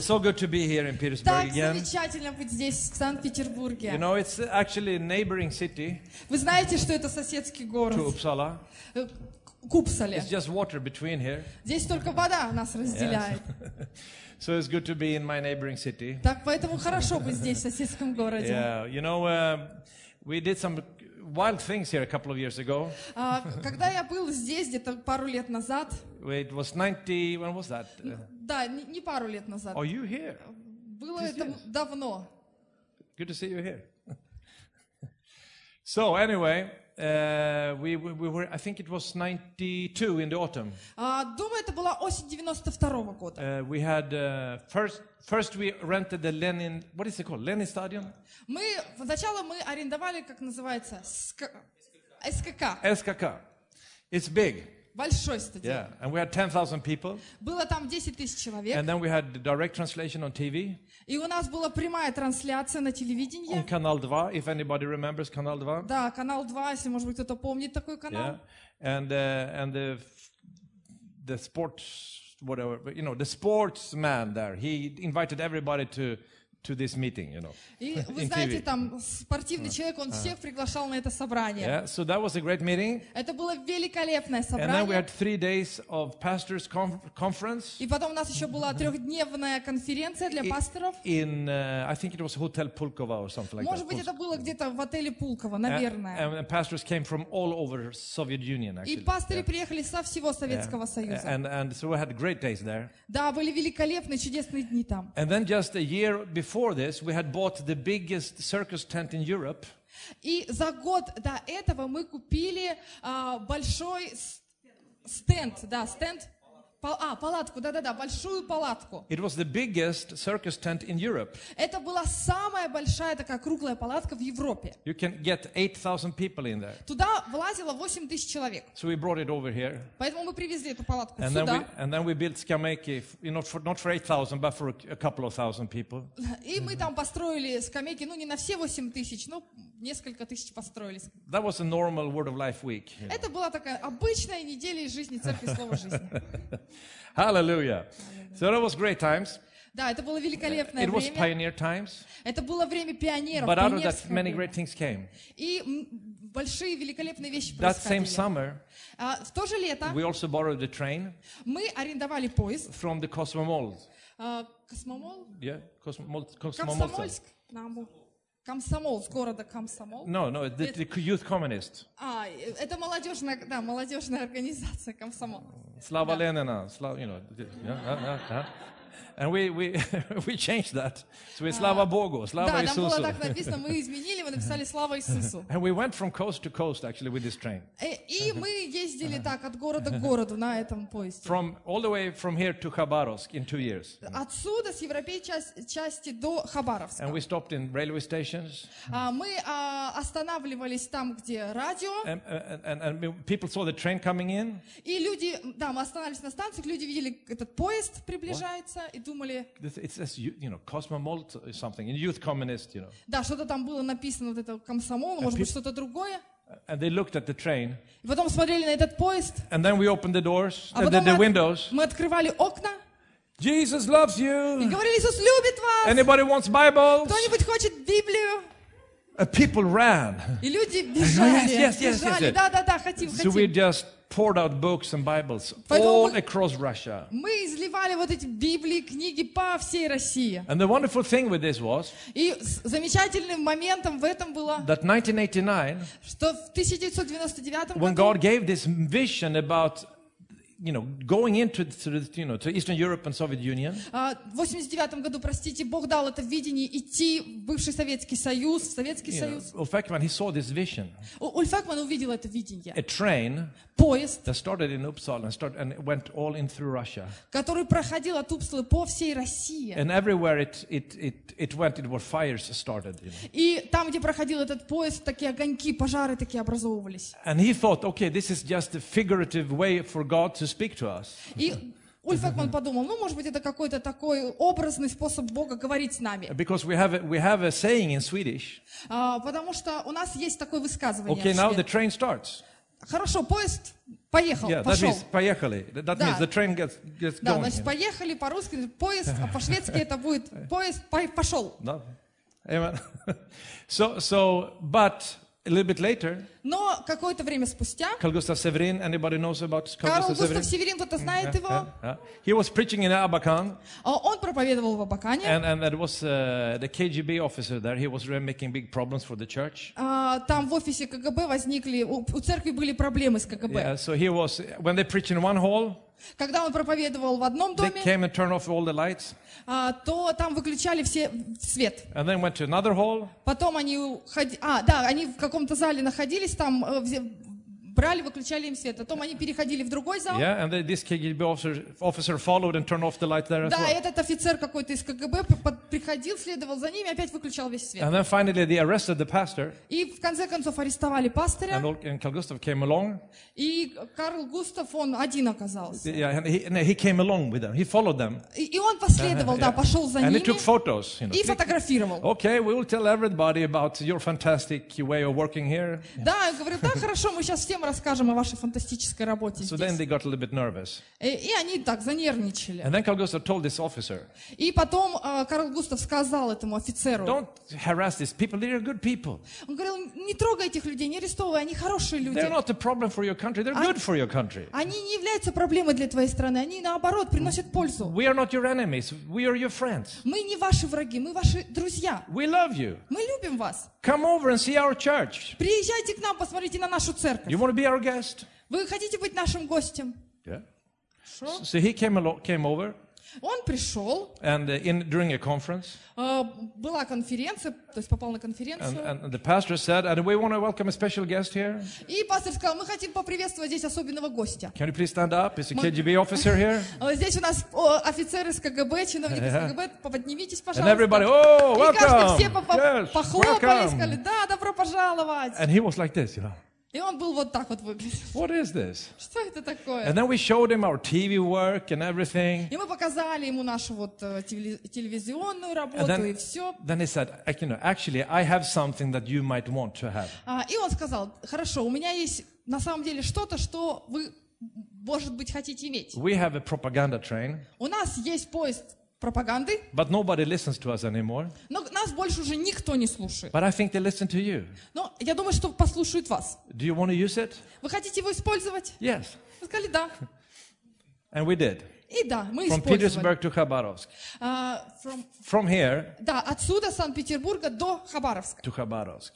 So good to be here in Petersburg Так again. замечательно быть здесь, в Санкт-Петербурге. You know, it's actually a neighboring city Вы знаете, что это соседский to город? Uppsala. Э, Купсале. It's just water between here. Здесь только вода нас разделяет. So it's good to be in my neighboring city. Так поэтому хорошо быть здесь, в соседском городе. Yeah, you know, uh, we did some wild things here a couple of years ago. А, когда я был здесь где-то пару лет назад, It was 90, when was that? Uh, да, не, не пару лет назад, are you here? было Здесь это есть? давно. Good to see you here. so anyway, uh, we, we, we were, I think it was 92 in the autumn. А, думаю, это была осень 92 года. Uh, we had, uh, first, first we rented the Lenin, what is it called? Lenin Stadium? Мы, сначала мы арендовали, как называется, СК- СКК, SKK. It's big. большой стадион. Yeah. And we had 10,000 people. Было там 10 тысяч человек. And then we had the direct translation on TV И у нас была прямая трансляция на on телевидении. Kanal 2, if anybody remembers Kanal 2. Да, канал 2, если, может быть, кто-то помнит такой Yeah. канал. And, uh, and the, the sports, whatever, but, you know, the sportsman there, he invited everybody to, to this meeting, you know. И вы знаете, там спортивный человек, он всех приглашал на это собрание. Yeah, so that was a great meeting. Это было великолепное And then we собрание. had three days of pastors' conf- conference И потом у нас еще была трехдневная конференция для пасторов. in, uh, I think it was Hotel Pulkova or something like Может that. быть, это было где-то в отеле Пулково, And, наверное. and pastors came from all over Soviet Union, И actually. пастыри Yeah. приехали со всего Советского Союза. And, and so we had great days there. Да, были великолепные, чудесные дни там. And then just a year before this, we had bought the biggest circus tent in Europe. И за год до этого мы купили а, большой с- стенд, да, стенд, пал- а, палатку, да-да-да, большую палатку. It was the biggest circus tent in Europe. Это была самая большая такая круглая палатка в Европе. You can get 8,000 people in there. Туда влазило 8 тысяч человек. So we brought it over here. Поэтому мы привезли эту палатку And then we, сюда. and then we built Skameki, f- you know, for, not for 8,000, but for a, a couple of thousand people. И мы там построили скамейки, ну не на все 8 тысяч, но несколько тысяч построили. That was a normal Word of Life week. Это была такая обычная неделя из жизни Церкви Слова Жизни. Hallelujah. So that was great times. Да, это было великолепное It was время. pioneer times. Это было время пионеров, But out of that, пионерское many время. great things came. И м, большие великолепные вещи That same происходили. summer, А, в то же лето we also borrowed a train мы арендовали поезд from the Cosmomol. а, Космомол, Yeah, Cosmomol. Cosmomolsa. Комсомольск, Намбу. Комсомол, с города Комсомол. No, no, the, the youth communist. А, это молодежная, да, молодежная организация Комсомол. Slava Lenina, Sla, you know. yeah, yeah, yeah. And we, we, we changed that. So it's Slava Bogo, Slava Да, там было Isuzu. так написано, мы изменили, мы написали «Слава Иисусу». And we went from coast to coast actually with this train. Э, И мы ездили так от города к городу на этом поезде. From all the way from here to Khabarovsk in two years. Отсюда, с европейской части, части до Хабаровска. And we stopped in railway stations. А, Мы а, останавливались там, где радио, And, and, and, and people saw the train coming in. и люди, да, мы останавливались на станциях, люди видели, этот поезд приближается, и думали, This- It says, you you know, Cosmomolt or something, in youth communist, you know. да, что-то там было написано, вот это комсомол, может быть, peop- что-то другое. And they looked at the train. И потом смотрели на этот поезд, And then we opened the doors, а uh, the, потом the мы, windows. мы открывали окна Jesus loves и you. говорили, Иисус любит вас, Anybody wants Bibles? кто-нибудь хочет Библию? Uh, people ran. И люди бежали, yes, yes, yes, бежали, yes. да-да-да, хотим, So we хотим. just poured out books and Bibles all across Russia. Мы изливали вот эти Библии, книги по всей России. And the wonderful thing with this was И замечательным моментом в этом было, that 1989, что в 1999 when году, God gave this vision about, you know, going into to, you know, to Eastern Europe and Soviet Union, а, в 89 году, простите, Бог дал это видение идти в бывший Советский Союз, в Советский Союз. Ekman, he saw this vision, У- Ульф Экман увидел это видение. a train Поезд, that started in Uppsala and, started, and went all in through Russia. который проходил от Упслы по всей России. And everywhere it, it, it, it went, it were fires started. You know. И там, где проходил этот поезд, такие огоньки, пожары такие образовывались. And he thought, okay, this is just a figurative way for God to speak to us. И Ульф Экман подумал, ну, может быть, это какой-то такой образный способ Бога говорить с нами. Because we have a, we have a saying in Swedish. А, потому что у нас есть такое высказывание. Okay, now the train starts. Хорошо, поезд поехал, Yeah, that пошел. means поехали. That Да. means the train gets gets Да, going. значит, поехали по-русски, поезд, а по-шведски это будет поезд по- пошел. No? Amen. so so, but a little bit later, Но какое-то время спустя Carl Gustaf Severin. Anybody knows about Carl Карл Gustaf Severin? Густав Северин, кто-то знает Yeah, его, yeah, yeah. He was preaching in Abakan, А он проповедовал в Абакане. and, and that was uh, the KGB officer there. He was really making big problems for the church. А, Там в офисе КГБ возникли, у у церкви были проблемы с КГБ. Yeah, so he was, when they preached in one hall, Когда он проповедовал в одном they доме, came and turned off all the lights, а, то там выключали все свет. and then went to another hall, Потом они уходи... А, да, они в каком-то зале находились, там э, брали, выключали им свет. Потом они переходили в другой зал. yeah, and this KGB officer, officer followed and turned off the light there as Да, well. этот офицер какой-то из КГБ приходил, следовал за ними, опять выключал весь свет. And then finally they arrested the pastor, И в конце концов арестовали пастыря, and, and Carl Gustaf came along. и Карл Густав, он один оказался. Yeah, and he, and he came along with them. He followed them. И, и он последовал, да, Yeah. пошел за And he ними took photos. You know. и фотографировал. Okay, we will tell everybody about your fantastic way of working here. Да, говорю, да, хорошо, мы сейчас всем расскажем о вашей фантастической работе So then they got a little bit nervous. И, и они так занервничали. And then Carl told this officer, И потом э, Карл Густав сказал этому офицеру, don't harass these people. They are good people. он говорил, не трогай этих людей, не арестовывай, они хорошие люди. They're not a problem for your country. They're good for your country. Они не являются проблемой для твоей страны, они наоборот приносят пользу. We are not your enemies. We are your friends. Мы не ваши враги, мы ваши друзья. We love you. Мы любим вас. Come over and see our church. Приезжайте к нам, посмотрите на нашу церковь. You want to be our guest? Вы хотите быть нашим гостем? Yeah. Хорошо. So he came along, came over, Он пришел, and uh, in during a conference, э, была конференция, то есть попал на and, конференцию. and the pastor said, "And we want to welcome a special guest here. И пастор сказал, мы хотим поприветствовать здесь особенного гостя. Can you please stand up? Is a KGB officer here?" А Здесь у нас о, офицер из КГБ, чиновник из Yeah. КГБ, поднимитесь, And пожалуйста. everybody, "Oh, И каждый все welcome! по- по- Yes, похлопали, сказали, welcome!" да, добро пожаловать. And he was like this, you know. И он был вот так вот выглядел. What is this? Что это такое? And then we showed him our TV work and everything. И мы показали ему нашу вот э, телевиз- телевизионную And работу then, и все. then he said, "I- you know, actually, I have something that you might want to have. А, и он сказал, хорошо, у меня есть на самом деле что-то, что вы, может быть, хотите иметь. We have a propaganda train, У нас есть поезд пропаганды, but nobody listens to us anymore. но нас больше уже никто не слушает. But I think they listen to you. Но я думаю, что послушают вас. Do you want to use it? Вы хотите его использовать? Yes. Вы сказали, да. And we did. И да, мы From использовали. Petersburg to Khabarovsk. А, from- From here да, отсюда, Санкт-Петербурга, до Хабаровска. to Khabarovsk.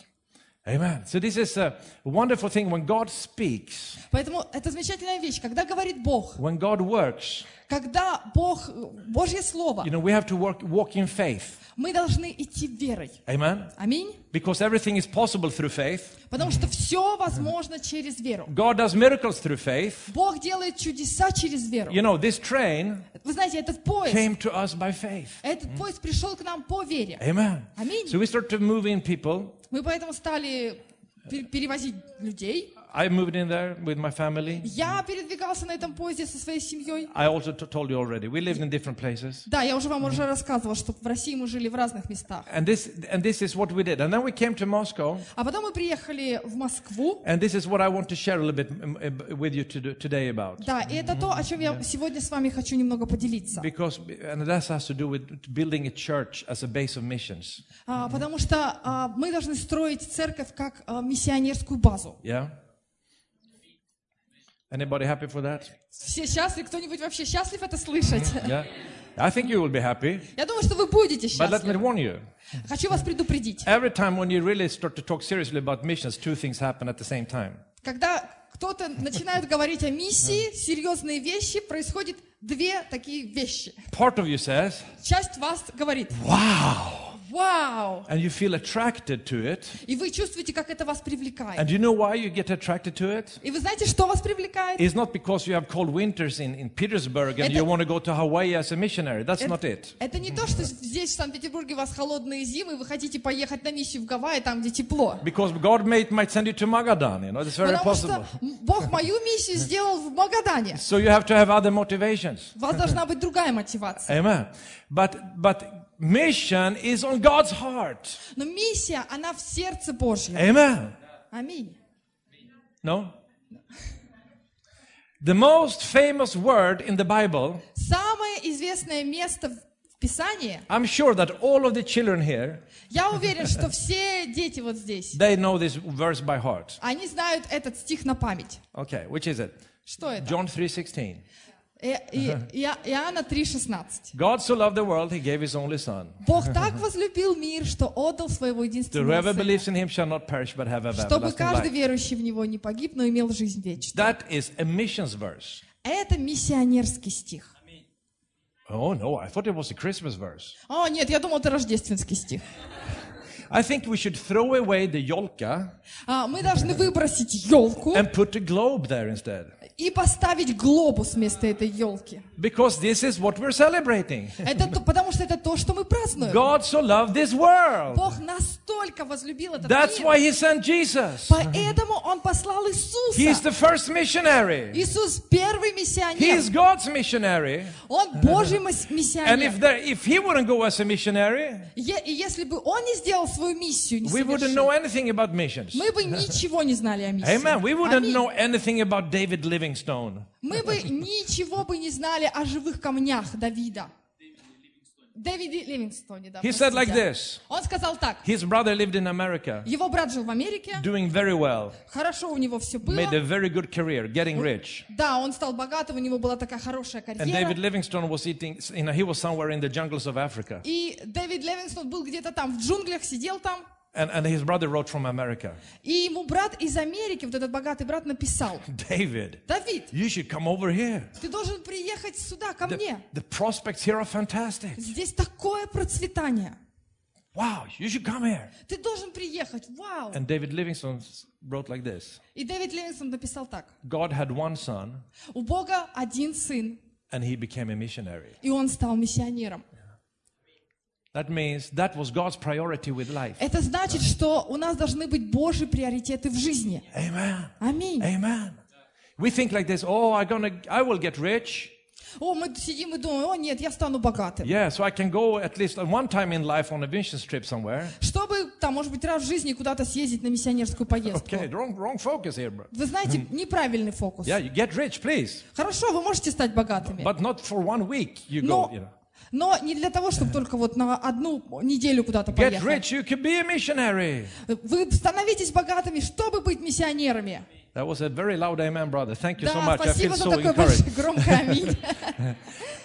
Amen. So this is a wonderful thing when God speaks, Поэтому это замечательная вещь. Когда говорит Бог, when God works, когда Бог, Божье Слово, you know, we have to work, walk in faith. мы должны идти верой. Amen. Аминь. Because everything is possible through faith. Потому что все возможно через веру. God does miracles through faith. Бог делает чудеса через веру. You know, this train Вы знаете, этот поезд, came to us by faith. этот поезд пришел к нам по вере. Amen. Аминь. So we start to move in people. Мы поэтому стали пер- перевозить людей. I moved in there with my family. Я передвигался на этом поезде со своей семьей. I also t- told you already, we lived in different places. Да, я уже вам уже рассказывала, что в России мы жили в разных местах. And this, and this is what we did. And then we came to Moscow. А потом мы приехали в Москву. And this is what I want to share a little bit um, uh, with you to, today about. Да, и это то, о чем я сегодня с вами хочу немного поделиться. Because, and that has to do with building a church as a base of missions. А, потому что а, мы должны строить церковь как а, миссионерскую базу. Yeah? Anybody happy for that? Все счастливы? Кто-нибудь вообще счастлив это слышать? Yeah? I think you will be happy. Я думаю, что вы будете But let me счастливы. warn you. Хочу вас предупредить. Every time when you really start to talk seriously about missions, two things happen at the same time. Когда кто-то начинает говорить о миссии, серьезные вещи, происходят две такие вещи. Part of you says, Часть вас говорит, Wow, вау! and you feel attracted to it. И вы чувствуете, как это вас привлекает. And you know why you get attracted to it? И вы знаете, что вас привлекает? It's not because you have cold winters in, in Petersburg and Это- you want to go to Hawaii as a missionary. That's not it. Это не то, что здесь, в Санкт-Петербурге, у вас холодные зимы, и вы хотите поехать на миссию в Гавайи, там, где тепло. Because God may, might send you to Magadan, you know, it's very Потому possible. что Бог мою миссию сделал в Магадане. So you have to have other motivations. У вас должна быть другая мотивация. Amen. But, but mission is on God's heart. Но миссия, она в сердце Божьем. Amen. Аминь. No? The most famous word in the Bible, Самое известное место в Писании, I'm sure that all of the children here, я уверен, что все дети вот здесь, they know this verse by heart. они знают этот стих на память. Okay, which is it? Что это? John 3:16. Э, и- Иа- Иоанна 3,16. God so loved the world, he gave his only son. Бог так возлюбил мир, что отдал своего So единственного whoever сына, believes in him shall not perish but have чтобы everlasting каждый life. верующий в него не погиб, но имел жизнь вечную. That is a missions verse. Это миссионерский стих. Oh no, I thought it was a Christmas verse. О, нет, я думал, это рождественский стих. I think we should throw away the yolka А, мы должны выбросить елку and put a globe there instead. И поставить глобус вместо этой елки. Because this is what we're celebrating. Это то- потому что это то, что мы празднуем. God so loved this world. Бог настолько возлюбил этот That's мир, why he sent Jesus. поэтому Он послал He's Иисуса. the first missionary. Иисус первый He's миссионер. God's missionary. Он Божий мис- And if миссионер. there, if he wouldn't go as a missionary, Е- И если бы Он не сделал свою миссию, не we wouldn't know anything about missions. мы бы ничего не знали о миссии. Amen. We wouldn't Аминь. know anything about David Livingstone. Мы бы ничего бы не знали о живых камнях Давида. Дэвиде Ливингстоне, да. He said like this. Он сказал так. His brother lived in America, Его брат жил в Америке, doing very well, хорошо у него все было. made a very good career, getting rich. Да, он стал богатым, у него была такая хорошая And David карьера. Livingstone was eating, you know, he was somewhere in the jungles of Africa. И Дэвид Ливингстон был где-то там в джунглях, сидел там. And, and his brother wrote from America, И ему брат из Америки, вот этот богатый брат, написал. David, Давид, you should come over here. ты должен приехать сюда, ко The, мне. the prospects here are fantastic. Здесь такое процветание. Wow, you should come here. Ты должен приехать. Вау. And David Livingstone wrote like this И Дэвид Ливингстон написал так. God had one son, У Бога один сын, and he became a missionary. и он стал миссионером. That means that was God's priority with life. Это значит, что у нас должны быть Божьи приоритеты в жизни. Amen. Аминь. Amen. We think like this, oh, I'm gonna, I will get rich. О, мы сидим и думаем, о нет, я стану богатым. Yeah, so I can go at least one time in life on a mission trip somewhere. Чтобы, там, может быть, раз в жизни куда-то съездить на миссионерскую поездку. Okay, wrong, wrong focus here, bro. Вы знаете, неправильный фокус. Yeah, you get rich, please. Хорошо, вы можете стать богатыми, But not for one week you go, но, you know. Но не для того, чтобы только вот на одну неделю куда-то Get поехать. rich, you can be a missionary. Вы становитесь богатыми, чтобы быть миссионерами. That was a very loud amen, brother. Thank you so Да, much. I feel so encouraged.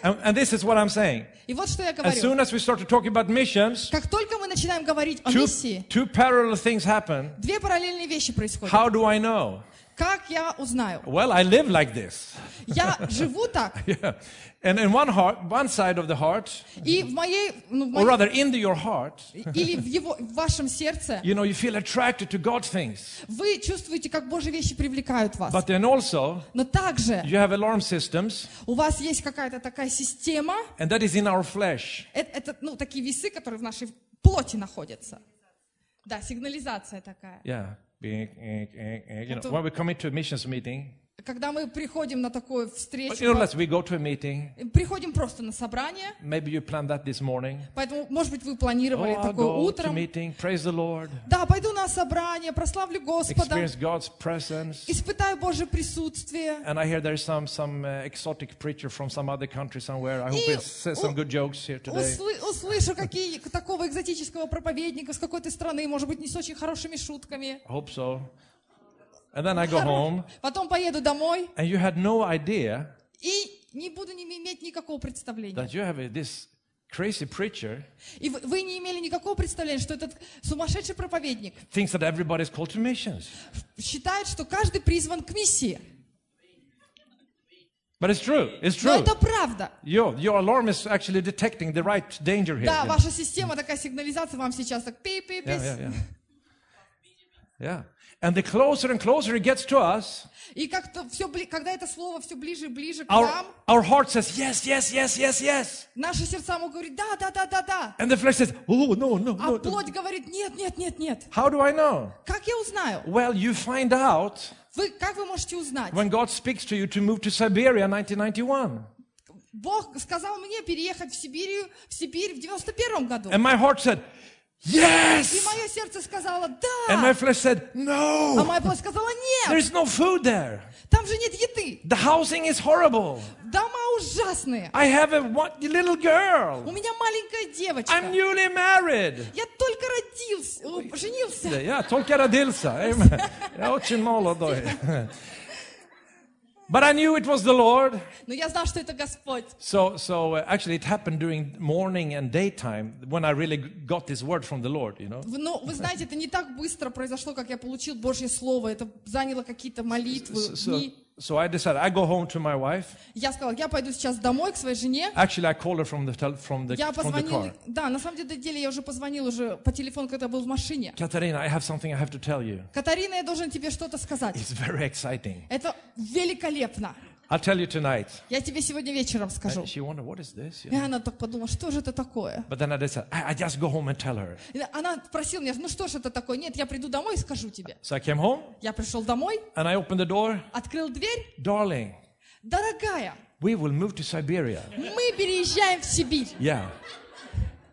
And, and this is what I'm saying. И вот что я As говорю. soon as we start to talk about missions, Как только мы начинаем говорить о two, миссии, two parallel things happen. две параллельные вещи происходят. How do I know? Как я узнаю? Well, I live like this. Я живу так, Yeah. And in one heart, one side of the heart, и в моей, ну, в or моей- rather in your heart, или в, его, в вашем сердце, you know, you feel attracted to God's things. вы чувствуете, как Божьи вещи привлекают вас. But then also, Но также you have alarm systems, у вас есть какая-то такая система, and that is in our flesh. это, это, ну, такие весы, которые в нашей плоти находятся. Да, сигнализация такая. Yeah. Being, eh, eh, eh, You know, Это- when we come into a missions meeting, Когда мы приходим на такую встречу, we go to a meeting. приходим просто на собрание, Maybe you planned that this morning. поэтому, может быть, вы Oh, планировали I'll такое go to утром. meeting. Praise the Lord. Да, пойду на собрание, прославлю Господа, Experience God's presence. испытаю Божье присутствие. And I hear there's some some uh, exotic preacher from some other country somewhere. I hope he says some good jokes here today. Услы- услышу какие, такого экзотического проповедника с какой-то страны, может быть, не с очень хорошими шутками. Hope so. And then I go home, Потом поеду домой and you had no idea и не буду иметь никакого представления. that you have this crazy preacher И вы, не имели никакого представления, что этот сумасшедший проповедник thinks that everybody's called to missions. считает, что каждый призван к миссии. But it's true. It's Но true. это правда. Your, your alarm is actually detecting the right danger here. Да, ваша система такая сигнализация вам сейчас так пи пи пи Yeah, yeah, yeah. Yeah. And the closer and closer it gets to us, И как-то все, когда это слово все ближе и ближе к our, нам, our heart says, yes, yes, yes, yes, yes. наши сердца могут говорить, да, да, да, да, да. And the flesh says, oh, no, no, А no. no. плоть говорит, нет, нет, нет, нет. How do I know? Как я узнаю? Well, you find out Вы, как вы можете узнать? when God speaks to you to move to Siberia in 1991. Бог сказал мне переехать в Сибирь, в Сибирь в 91 году. And my heart said, И yes. мое сердце сказало, And my да. flesh said, А no. моя плоть сказала, нет. There's no food there. Там же нет еды. The housing is horrible. Дома ужасные. I have a one, little У girl. меня маленькая девочка. I'm newly married. Я только родился, о, женился. Ja, tolkar adilsa. Amen. Ja, очень молодой. But I knew it was the Lord. Но я знал, что это Господь. So, so uh, actually, it happened during morning and daytime when I really got this word from the Lord. You know. Вы- Но вы знаете, это не так быстро произошло, как я получил Божье Слово. Это заняло какие-то молитвы, So, дни. so I decided I go home to my wife. Я сказала, я пойду сейчас домой к своей жене. Actually, I called her from the from the Я from the позвонил, car. да, на самом деле я уже позвонил уже по телефону, когда был в машине. Katarina, I have something I have to tell you. Катарина, я должен тебе что-то сказать. It's very exciting. Это великолепно. I'll tell you tonight. Я тебе сегодня вечером скажу. And she wondered, what is this? You И know? она так подумала, что же это такое? But then I decided, I, I just go home and tell her. И Она спросила меня, ну что ж это такое? Нет, я приду домой и скажу тебе. So I came home Я пришел домой, and I opened the door. открыл дверь. Darling, Дорогая, we will move to Siberia. мы переезжаем в Сибирь. Yeah.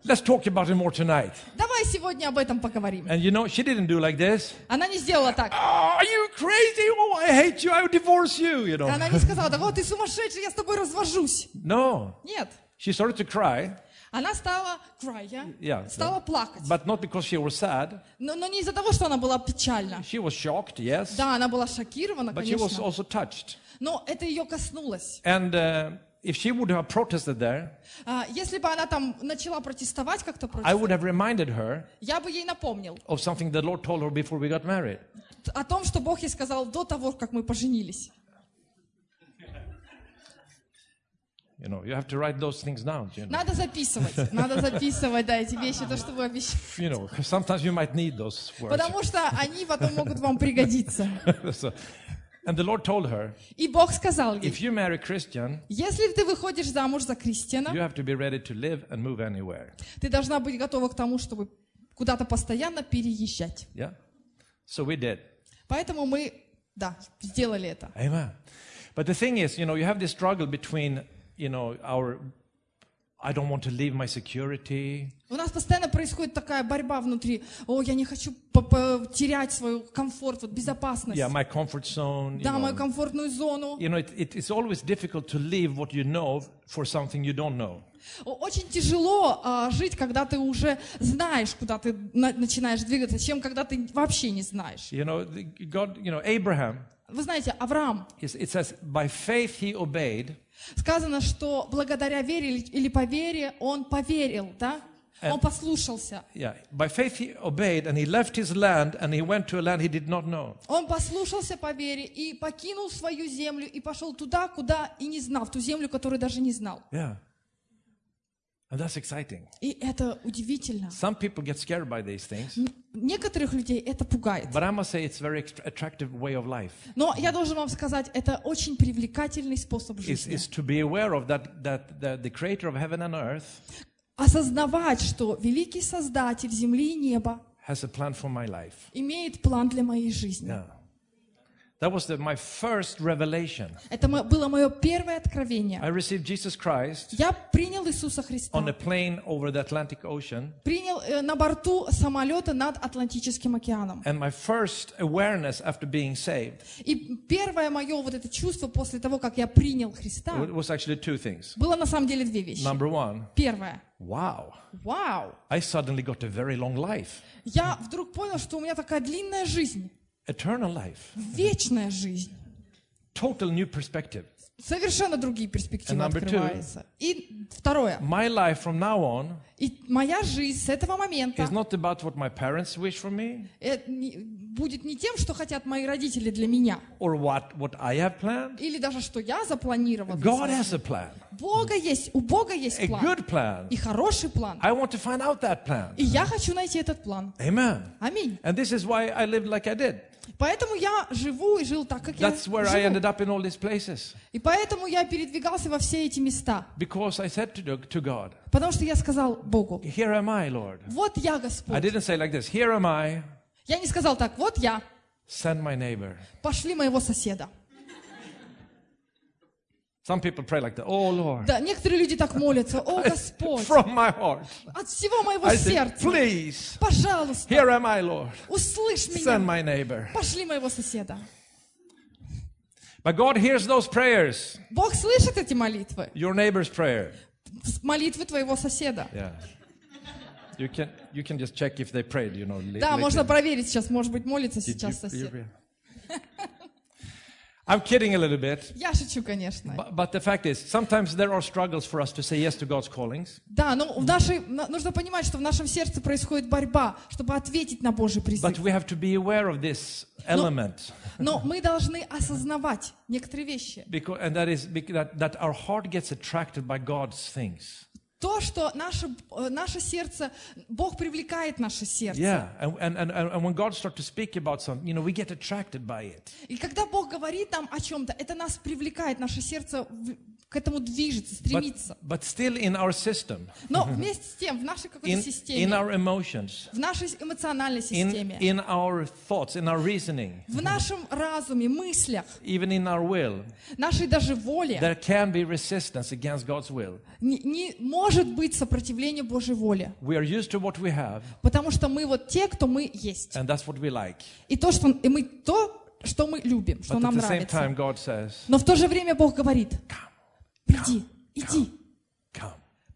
Let's talk about it more tonight. Давай сегодня об этом поговорим. And you know, she didn't do like this. Она не сделала так. Oh, are you crazy? Oh, I hate you. I will divorce you, you know. Она не сказала, да вот ты сумасшедший, я с тобой развожусь. No. Нет. She started to cry, Она стала cry, yeah? Yeah. стала плакать. but not because she was sad. Но, но не из-за того, что она была печальна. She was shocked, yes. Да, она была шокирована, But she was конечно. also touched. Но это ее коснулось. And uh, if she would have protested there, А, Если бы она там начала протестовать как-то против, I would have reminded her я бы ей напомнил of something the Lord told her before we got married. о том, что Бог ей сказал до того, как мы поженились. You know, you have to write those things down. You know, Надо записывать, надо записывать, да, эти вещи, то, что вы обещали. you know sometimes you might need those words. Потому что они потом могут вам пригодиться. So- and the Lord told her, И Бог сказал ей, if you marry Christian, если ты выходишь замуж за you Кристиана, have to be ready to live and move anywhere. ты должна быть готова к тому, чтобы куда-то постоянно переезжать. Yeah. So we did. Поэтому мы, да, сделали это. Amen. But the thing is, you know, you have this struggle between, you know, our I don't want to leave my security. У нас постоянно происходит такая борьба внутри. О, я не хочу по- по- терять свой комфорт, вот безопасность. Yeah, my comfort zone. You Да, мою know, комфортную зону. you know it, it, it's always difficult to leave what you know for something you don't know. О- Очень тяжело а, жить, когда ты уже знаешь, куда ты на- начинаешь двигаться, чем когда ты вообще не знаешь. You know, the- God, you know, Abraham, Вы знаете, Авраам, is- it says, by faith he obeyed, Сказано, что благодаря вере или, по вере он поверил, да? Он послушался. yeah, by faith he obeyed and he left his land and he went to a land he did not know. Он послушался по вере и покинул свою землю и пошел туда, куда и не знал, в ту землю, которую даже не знал. Yeah. And that's exciting. И это удивительно. Some people get scared by these things, Некоторых людей это пугает. but I must say it's very attractive way of life. Но я должен вам сказать, это очень привлекательный способ жизни. is to be aware of that, that, that the creator of heaven and earth Осознавать, что великий Создатель земли и неба has a plan for my life. имеет план для моей жизни. Yeah. That was the, my first revelation. Это было мое первое откровение. I received Jesus Christ Я принял Иисуса Христа. on a plane over the Atlantic Ocean. Принял э, на борту самолета над Атлантическим океаном. And my first awareness after being saved И первое мое вот это чувство после того, как я принял Христа, wa- was actually two things. было на самом деле две вещи. Number one, Первое. wow, Вау! I suddenly got a very long life, Я вдруг понял, что у меня такая длинная жизнь, eternal life, вечная жизнь. total new perspective. Совершенно другие перспективы And number two. открываются. И второе. My life from now on И моя жизнь с этого момента is not about what my parents wish for me. э, будет не тем, что хотят мои родители для меня, or what, what I have planned. или даже что я запланировал. God has a plan, Бога есть, у Бога есть a план. good plan. И хороший план. I want to find out that plan. И я хочу найти этот план. Amen. Аминь. And this is why I lived like I did. Поэтому я живу и жил так, как я That's where I живу. ended up in all these places. И поэтому я передвигался во все эти места. Because I said to, to God, Потому что я сказал Богу, Here am I, Lord. вот я I Господь. didn't say like this, Here am I, Я не сказал так, вот я, send my neighbor. пошли моего соседа. Some people pray like that, Oh Lord. Да, некоторые люди так молятся, о Господь, From my heart. от всего моего I say, сердца, Please, пожалуйста, here am I, Lord. услышь Send меня, my neighbor. пошли моего соседа. But God hears those prayers, Бог слышит эти молитвы, your neighbor's prayer. молитвы твоего соседа. Yeah. You can, you can just check if they prayed, you know. li- Да, lately. можно проверить сейчас, может быть, молится Did сейчас you- you сосед. pray? I'm kidding a little bit. Я шучу, конечно. But, but the fact is, sometimes there are struggles for us to say yes to God's callings. Да, но в нашей, на- нужно понимать, что в нашем сердце происходит борьба, чтобы ответить на Божий But призыв. we have to be aware of this element. Но мы должны осознавать некоторые вещи. Because, and that is bec- that, that our heart gets attracted by God's things. То, что наше, э, наше сердце, Бог привлекает наше сердце. Yeah. And, and, and, and when God starts to speak about something, you know, we get attracted by it. И когда Бог говорит нам о чем-то, это нас привлекает, наше сердце к этому движется, But, стремится. but still in our system, Но вместе с тем, в нашей какой-то in, in системе, our emotions, в нашей эмоциональной in, системе, in our thoughts, in our reasoning, в нашем разуме, мыслях, even in our will, нашей даже воле, there can be resistance against God's will. не, не может быть сопротивления Божьей воле. We are used to what we have, Потому что мы вот те, кто мы есть. and that's what we like. И то, что и мы то, что мы любим, что But нам нравится. time, says, Но в то же время Бог говорит, приди, иди,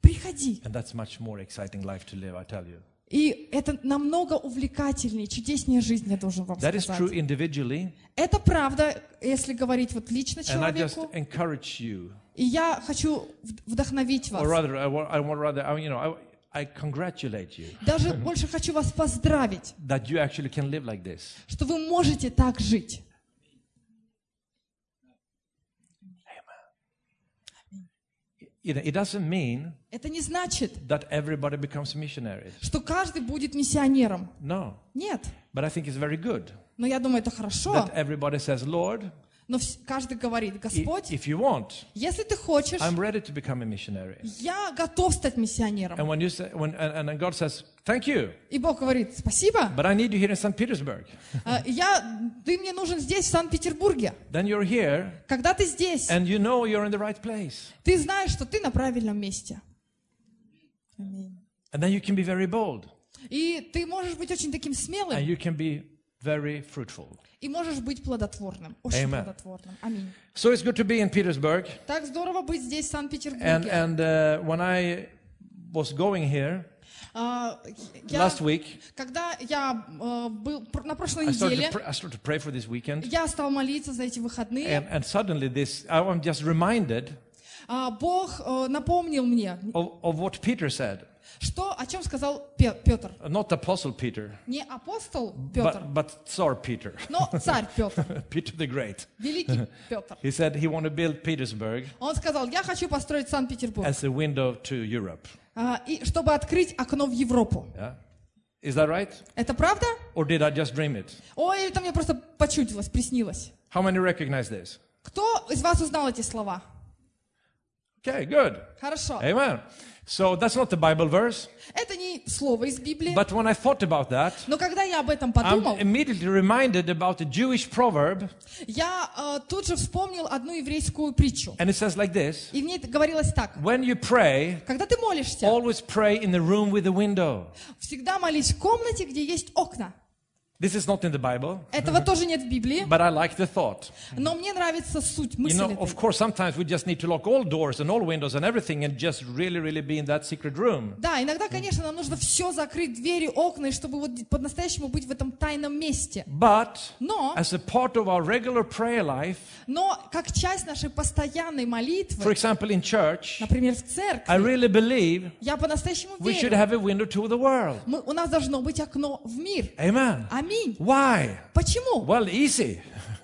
приходи. And that's much more exciting life to live, I tell you. И это намного увлекательнее, чудеснее жизнь, я должен вам That is true сказать. individually, Это правда, если говорить вот лично and I just человеку. encourage you, И я хочу вд- вдохновить or вас. rather, I want, I want rather, I, you know, I, I congratulate you Даже больше хочу вас поздравить, that you actually can live like this. что вы можете так жить. You know, it doesn't mean Это не значит, that everybody becomes missionaries. что каждый будет миссионером. No. Нет. But I think it's very good Но я думаю, это хорошо. that everybody says, Lord, Но каждый говорит, Господь, if you want, если ты хочешь, I'm ready to become a missionary. я готов стать миссионером. And when you say, when, and, and God says, thank you, И Бог говорит, спасибо, but I need you here in St. Petersburg. а, я, ты мне нужен здесь, в Санкт-Петербурге. Then you're here Когда ты здесь, and you know you're in the right place. ты знаешь, что ты на правильном месте. Аминь. And then you can be very bold И ты можешь быть очень таким and смелым, you can be very fruitful. и можешь быть плодотворным, очень Amen. плодотворным. Аминь. So it's good to be in Petersburg. Так здорово быть здесь, в And, Санкт-Петербурге. and uh, when I was going here А, я- last week, когда я э, был пр- на прошлой I started, неделе, to pr- I started to pray for this weekend. я стал молиться за эти выходные. And, and suddenly this, I'm just reminded А, Бог э, напомнил мне, of, of what Peter said. Что, о чем сказал Пе- Петр. Not Apostle Peter, Не апостол Петр, but, but Tsar Peter, но царь Петр, Peter the Great. великий Петр. He said he wanted to build Petersburg Он сказал, я хочу построить Санкт-Петербург, as a window to Europe. а, и чтобы открыть окно в Европу. Yeah? Is that right? Это правда? Or did I just dream it? Ой, это мне просто почудилось, приснилось. How many recognize this? Кто из вас узнал эти слова? Okay, good. Хорошо. Amen. So that's not the Bible verse, Это не слово из Библии. but when I thought about that, Но когда я об этом I'm подумал, immediately reminded about the Jewish proverb, я э, тут же вспомнил одну еврейскую притчу. and it says like this И в ней говорилось так. When you pray, Когда ты молишься, always pray in the room with the window. всегда молись в комнате, где есть окна. This is not in the Bible, Этого тоже нет в Библии, but I like the thought. но мне нравится суть, You мысль know, этой. of course, sometimes we just need to lock all doors and all windows and everything and just really, really be in that secret room. Да, иногда, конечно, нам нужно все закрыть, двери, окна, и чтобы вот по-настоящему быть в этом тайном месте. But Но, as a part of our regular prayer life, но как часть нашей постоянной for молитвы, example, in church, например, в I церкви, really believe я по-настоящему we should верю, have a window to the world. мы- у нас должно быть окно в мир. Amen. Аминь. Аминь. Why? Почему? Well, easy.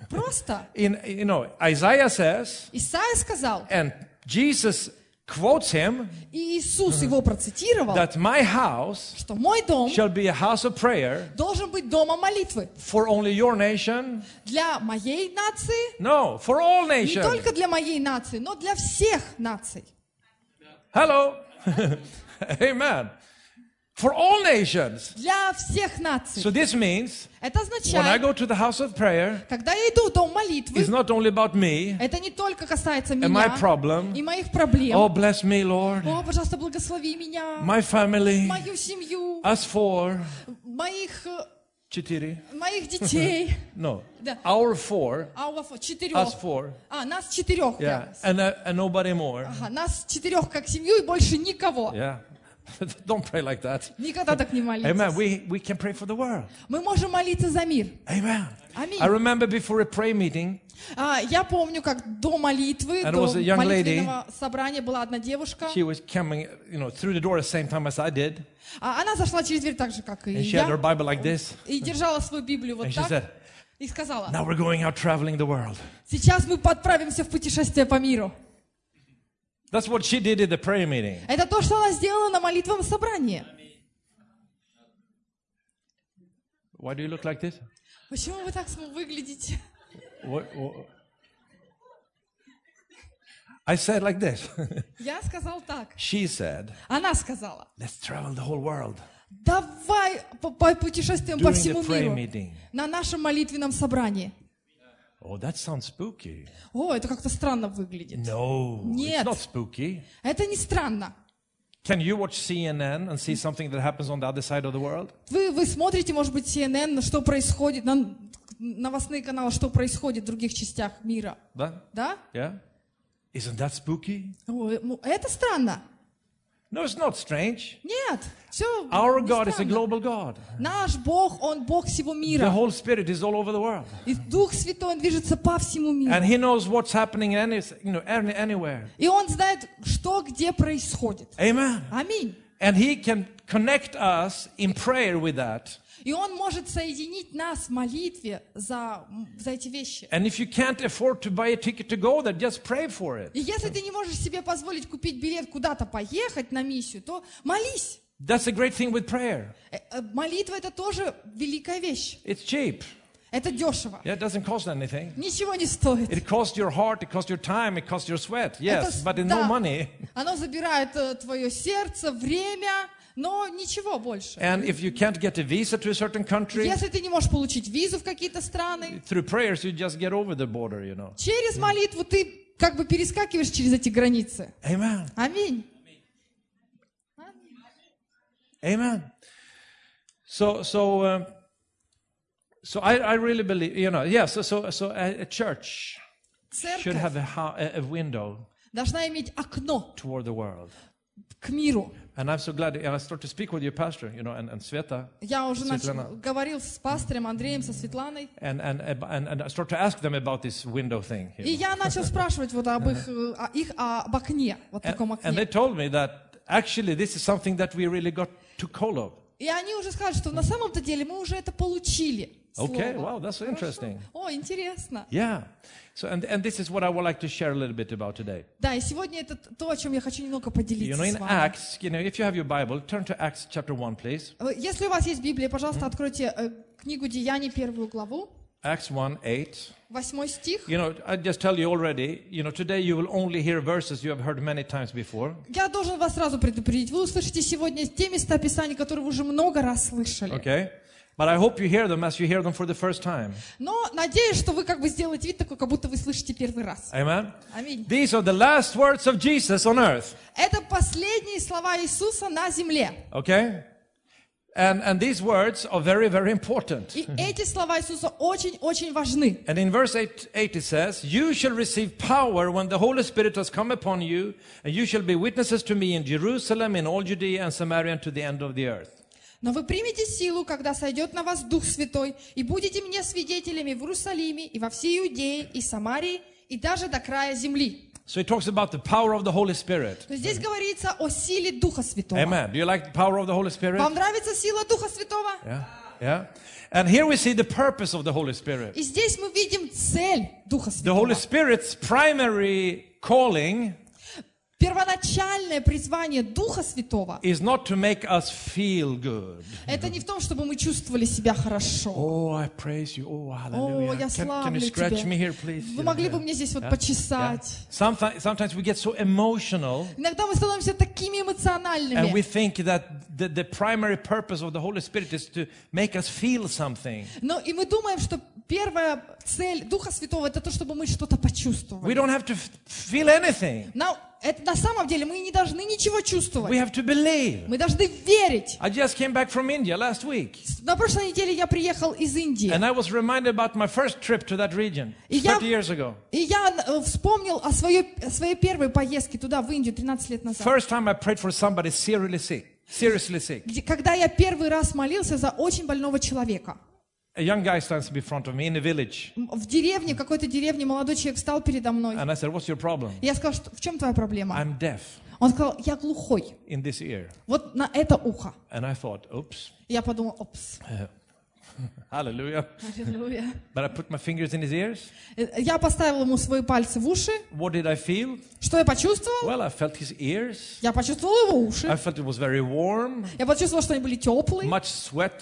Просто. In you know, Isaiah says, Исаия сказал, and Jesus quotes him и Иисус его процитировал, that my house что мой дом shall be a house of prayer должен быть домом молитвы for only your nation. для моей нации, No, for all не nations. только для моей нации, но для всех наций. Hello. Amen. For all nations. Для всех наций. So this means Это when I означает, go to the house of prayer, когда я иду в дом молитвы, it's not only about me это не только касается and my меня problem. и моих проблем. Oh, bless me, Lord. О, пожалуйста, благослови меня, My family, мою семью, us four. моих, э, Четыре. моих детей. No. Да. Our four. А у вас четырех. Us four. А, нас четырех. Yeah. прямо. And, uh, and nobody more. Ага, нас четырех как семью и больше никого. Yeah. Don't pray like that. Никогда так не молитесь. Amen. We, we can pray for the world. Мы можем молиться за мир. Amen. Аминь. I remember before a prayer meeting, А, я помню, как до молитвы, And до young lady. молитвенного собрания была одна девушка. she was coming, you know, through the door at the same time as I did. А, она зашла через дверь так же, как и And she had her я. Bible like this. И держала свою Библию вот And she так. said, И сказала, Now we're going out traveling the world. сейчас мы отправимся в путешествие по миру. That's what she did at the prayer meeting. Это то, что она сделала на молитвенном собрании. Why do you look like this? Почему вы так выглядите? What, what? I said like this. Я сказал так. she said, Она сказала, Let's travel the whole world давай по- путешествуем по всему миру meeting. на нашем молитвенном собрании. Oh, that sounds spooky. О, это как-то странно выглядит. No, Нет. it's not spooky. Это не странно. Can you watch CNN and see something that happens on the other side of the world? Вы, вы смотрите, может быть, CNN, что происходит, на новостные каналы, что происходит в других частях мира. Да? Да? Yeah? Isn't that spooky? О, ну, это странно. No, it's not strange. Нет, все Our God is a global God. Наш Бог, Он Бог всего The мира. whole Spirit is all over the world. И Дух Святой, Он движется по всему миру. And He knows what's happening any, you know, any, anywhere. И Он знает, что где происходит. Amen. Аминь. And He can connect us in prayer with that. И Он может соединить нас в молитве за, за эти вещи. And if you can't afford to buy a ticket to go there, just pray for it. И если ты не можешь себе позволить купить билет куда-то поехать на миссию, то молись. That's the great thing with prayer. Э, э, Молитва это тоже великая вещь. It's cheap. Это дешево. Yeah, it doesn't cost anything. Ничего не стоит. It costs your heart, it costs your time, it costs your sweat. Yes, Это but in да. no money. Оно забирает э, твое сердце, время, но ничего больше. And if you can't get a visa to a certain country, Если ты не можешь получить визу в какие-то страны, through prayers you just get over the border, you know. через молитву ты как бы перескакиваешь через эти границы. Amen. Аминь. Amen. So, so, uh, so I, I really believe, you know, yeah. So, so, so a, a church should Церковь have a, ho- a a window должна иметь окно toward the world. к mиру. And I'm so glad. And I start to speak with your pastor, you know, and, and Sveta, Я уже начал, Светлана. говорил с пастором Андреем, со Светланой. and, and and and I start to ask them about this window thing. you И know. я начал спрашивать вот об их, э, о их об окне, вот And, таком and they окне. told me that actually this is something that we really got to call of. И они уже сказали, что на самом-то деле мы уже это получили. Okay, слово. wow, that's Хорошо. interesting. О, интересно. Yeah. So, and, and this is what I would like to share a little bit about today. Да, и сегодня это то, о чем я хочу немного You поделиться know, с in вами. Acts, you know, if you have your Bible, turn to Acts chapter 1, please. Э, Если у вас есть Библия, пожалуйста, откройте э, книгу Деяний, первую главу, Acts 1, 8. восьмой стих. You know, I just tell you already, you know, today you will only hear verses you have heard many times before. Я должен вас сразу предупредить. Вы услышите сегодня те места Писания, которые вы уже много раз слышали. Okay? But I hope you hear them as you hear them for the first time. Но надеюсь, что вы как бы сделаете вид такой, как будто вы слышите первый раз. Amen? Аминь. These are the last words of Jesus on earth. Это последние слова Иисуса на земле. Okay? And, and these words are very, very important. И эти слова Иисуса очень-очень важны. And in verse 8, 8 it says, You shall receive power when the Holy Spirit has come upon you, and you shall be witnesses to me in Jerusalem, in all Judea and Samaria, and to the end of the earth. Но вы примете силу, когда сойдет на вас Дух Святой, и будете мне свидетелями в Иерусалиме, и во всей Иудее, и Самарии, и даже до края земли. So it talks about the power of the Holy Spirit. То здесь говорится о силе Духа Святого. Amen. Do you like the power of the Holy Spirit? Вам нравится сила Духа Святого? Yeah. Yeah. And here we see the purpose of the Holy Spirit. И здесь мы видим цель Духа The Holy Святого. Spirit's primary calling Первоначальное призвание Духа Святого is not to make us feel good. это не в том, чтобы мы чувствовали себя хорошо. Oh, I praise you. Oh, О, я Can, can you славлю me тебя. here, please? Вы могли бы мне здесь вот Yeah. почесать. Sometimes, sometimes we get so emotional Иногда мы становимся такими and we эмоциональными. think that the, the primary purpose of the Holy Spirit is to make us feel something. Но и мы думаем, что первая цель Духа Святого это то, чтобы мы что-то We почувствовали. don't have to feel anything. Но это на самом деле мы не должны ничего We чувствовать. have to believe. Мы должны верить. I just came back from India last week. На прошлой неделе я приехал из Индии. And I was reminded about my first trip to that region И я- 30 years ago. И я э, вспомнил о своей, о своей первой поездке туда, в Индию, 13 лет назад. First time I prayed for somebody seriously sick. Seriously sick. Когда я первый раз молился за очень больного человека. A young guy stands in front of me in a village. В деревне, какой-то деревне молодой человек встал передо мной. And I said, What's your problem? Я сказал, что, в чем твоя проблема? I'm deaf Он сказал, я глухой. in this ear. Вот на это ухо. And I thought, Oops. Я подумал, опс. Hallelujah. Аллилуйя. But I put my fingers in his ears. Э, Я поставил ему свои пальцы в уши. What did I feel? Что я почувствовал? Well, I felt his ears. Я почувствовал его уши. I felt it was very warm. Я почувствовал, что они были теплые. Much sweat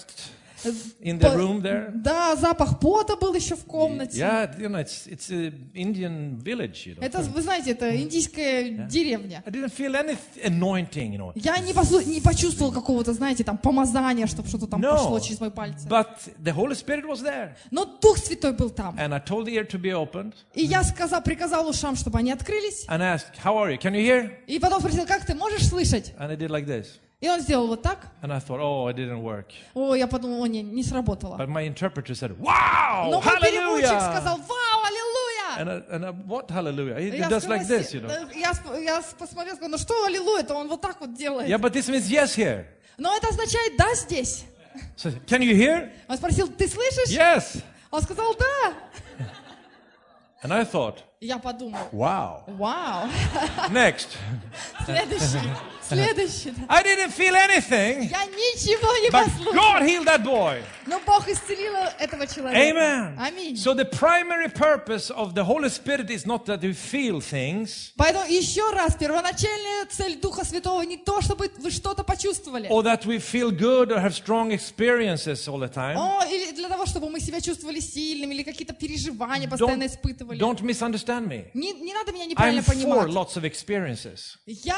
in the room there. Да, запах пота был еще в комнате. Yeah, you know, it's it's an Indian village, you know. Это, вы знаете, это индийская деревня. I didn't feel any anointing, you know. Я не, послу- не почувствовал какого-то, знаете, там помазания, чтобы что-то там No. пошло через мои пальцы. But the Holy Spirit was there. Но Дух Святой был там. And I told the ear to be opened. И я сказал, приказал ушам, чтобы они открылись. And I asked, How are you? Can you hear? И потом спросил, как ты можешь слышать? And I did like this. И он сделал вот так. And I thought, Oh, it didn't work. О, я подумал, о, не, не сработало. But my interpreter said, Wow! Но мой переводчик сказал, вау, аллилуйя! And, I, and I, what hallelujah? He я does like this, you know. я, я посмотрел, сказал, ну что аллилуйя-то, он вот так вот делает. Yeah, but this means yes here. Но это означает да здесь. So, can you hear? Он спросил, ты слышишь? Yes. Он сказал, да. And I thought, я подумал, wow. вау. Next. Следующий, следующий. I didn't feel anything, Я ничего не but послушал. God healed that boy. Но Бог исцелил этого человека. Amen. Аминь. So the primary purpose of the Holy Spirit is not that we feel things Поэтому еще раз, первоначальная цель Духа Святого не то, чтобы вы что-то почувствовали. or that we feel good or have strong experiences all the time. О, или для того, чтобы мы себя чувствовали сильными, или какие-то переживания постоянно испытывали. don't misunderstand me. Не, не надо меня I'm неправильно for понимать. lots of experiences. Я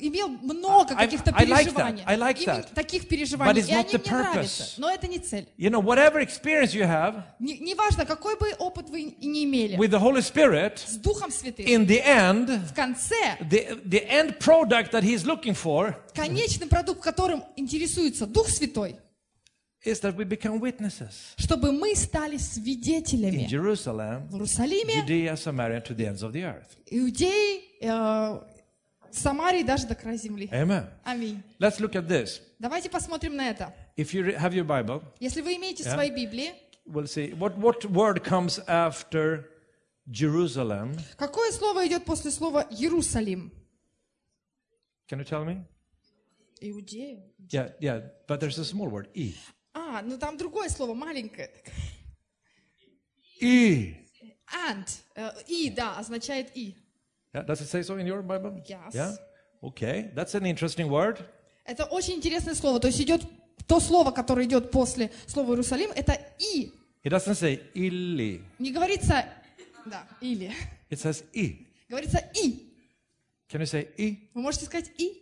имел много каких-то переживаний. I like that. таких переживаний. И они мне нравятся. Но это не цель. You know, whatever experience you have Не- Неважно, какой бы опыт вы не имели. with the Holy Spirit, С Духом Святым. in the end, В конце the, the end product that He's looking for конечный продукт, которым интересуется Дух Святой, is that we become witnesses чтобы мы стали in свидетелями Jerusalem, в Иерусалиме, Judea, Samaria, to the ends of the earth. Иудеи, э, Самарии, даже до края земли. Amen. Аминь. Let's look at this. Давайте посмотрим на это. If you have your Bible, Если вы имеете Yeah. свои Библии, we'll see what, what word comes after Jerusalem. какое слово идет после слова Иерусалим? Can you tell me? Иудея. Yeah, yeah, but there's a small word, E. А, ну там другое слово, маленькое. E. And. э, И, да, означает и. Yeah, does it say so in your Bible? Yes. Yeah? Okay, that's an interesting word. Это очень интересное слово. То есть идет то слово, которое идет после слова Иерусалим, это и. It doesn't say illi, Не говорится да, или. it says E. Говорится и. Can you say E? Вы можете сказать и.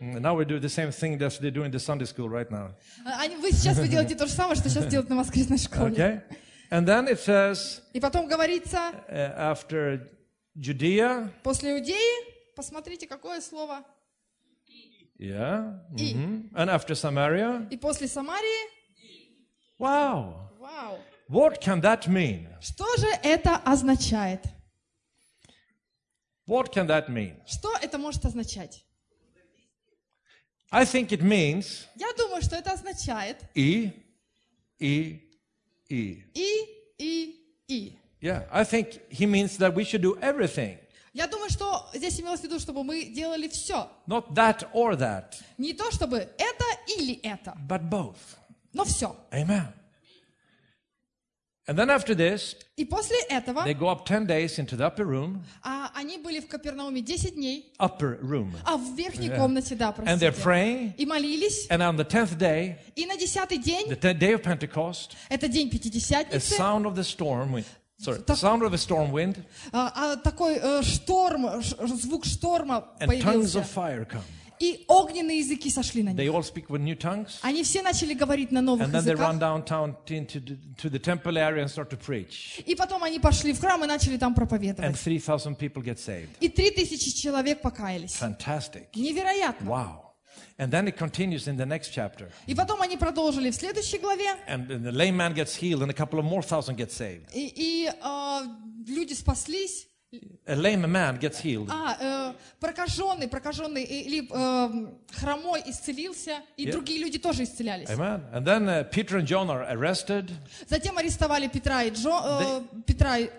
Now we do the same thing that they do in the Sunday school right now. А, они- Вы сейчас вы делаете то же самое, что сейчас делают на воскресной школе. Okay? And then it says И потом говорится uh, after Judea, после Иудеи, посмотрите, какое слово. yeah, И. mhm, and after Samaria. И после Самарии. Wow, Вау. what can that mean? Что же это означает? What can that mean? Что это может означать? I think it means Я думаю, что это означает E, E, E. и, и, и. Yeah, I think he means that we should do everything, Я думаю, что здесь имелось в виду, чтобы мы делали все. not that or that, Не то, чтобы это или это, but both. Но все. Amen. And then after this, И после этого they go up 10 days into the upper room, а, они были в Капернауме 10 дней, upper room. а в верхней комнате, да, And they're простите. praying. И молились. And on the 10th day, И на десятый день, the 10th day of Pentecost, это день a Пятидесятницы, sound of the storm, wi- sorry, Так- sound of a storm wind, а, а, такой э, шторм, ш- звук шторма and tongues появился. of fire come. И огненные языки сошли на них. They all speak with new tongues. Они все начали говорить на новых And then they run языках. downtown to, into the, to the temple area and start to preach. И потом они пошли в храм и начали там And проповедовать. 3,000 people get saved. И три тысячи человек покаялись. Fantastic. Невероятно. Wow. And then it continues in the next chapter. И потом они продолжили в следующей главе. And the lame man gets healed, and a couple of more thousand get saved. И, и, э, люди спаслись. A lame man gets healed. А, э, прокаженный, прокаженный или э, хромой исцелился, и Yeah. другие люди тоже исцелялись. Amen. And then uh, Peter and John are arrested. Затем арестовали Петра и Джо, э, Петра и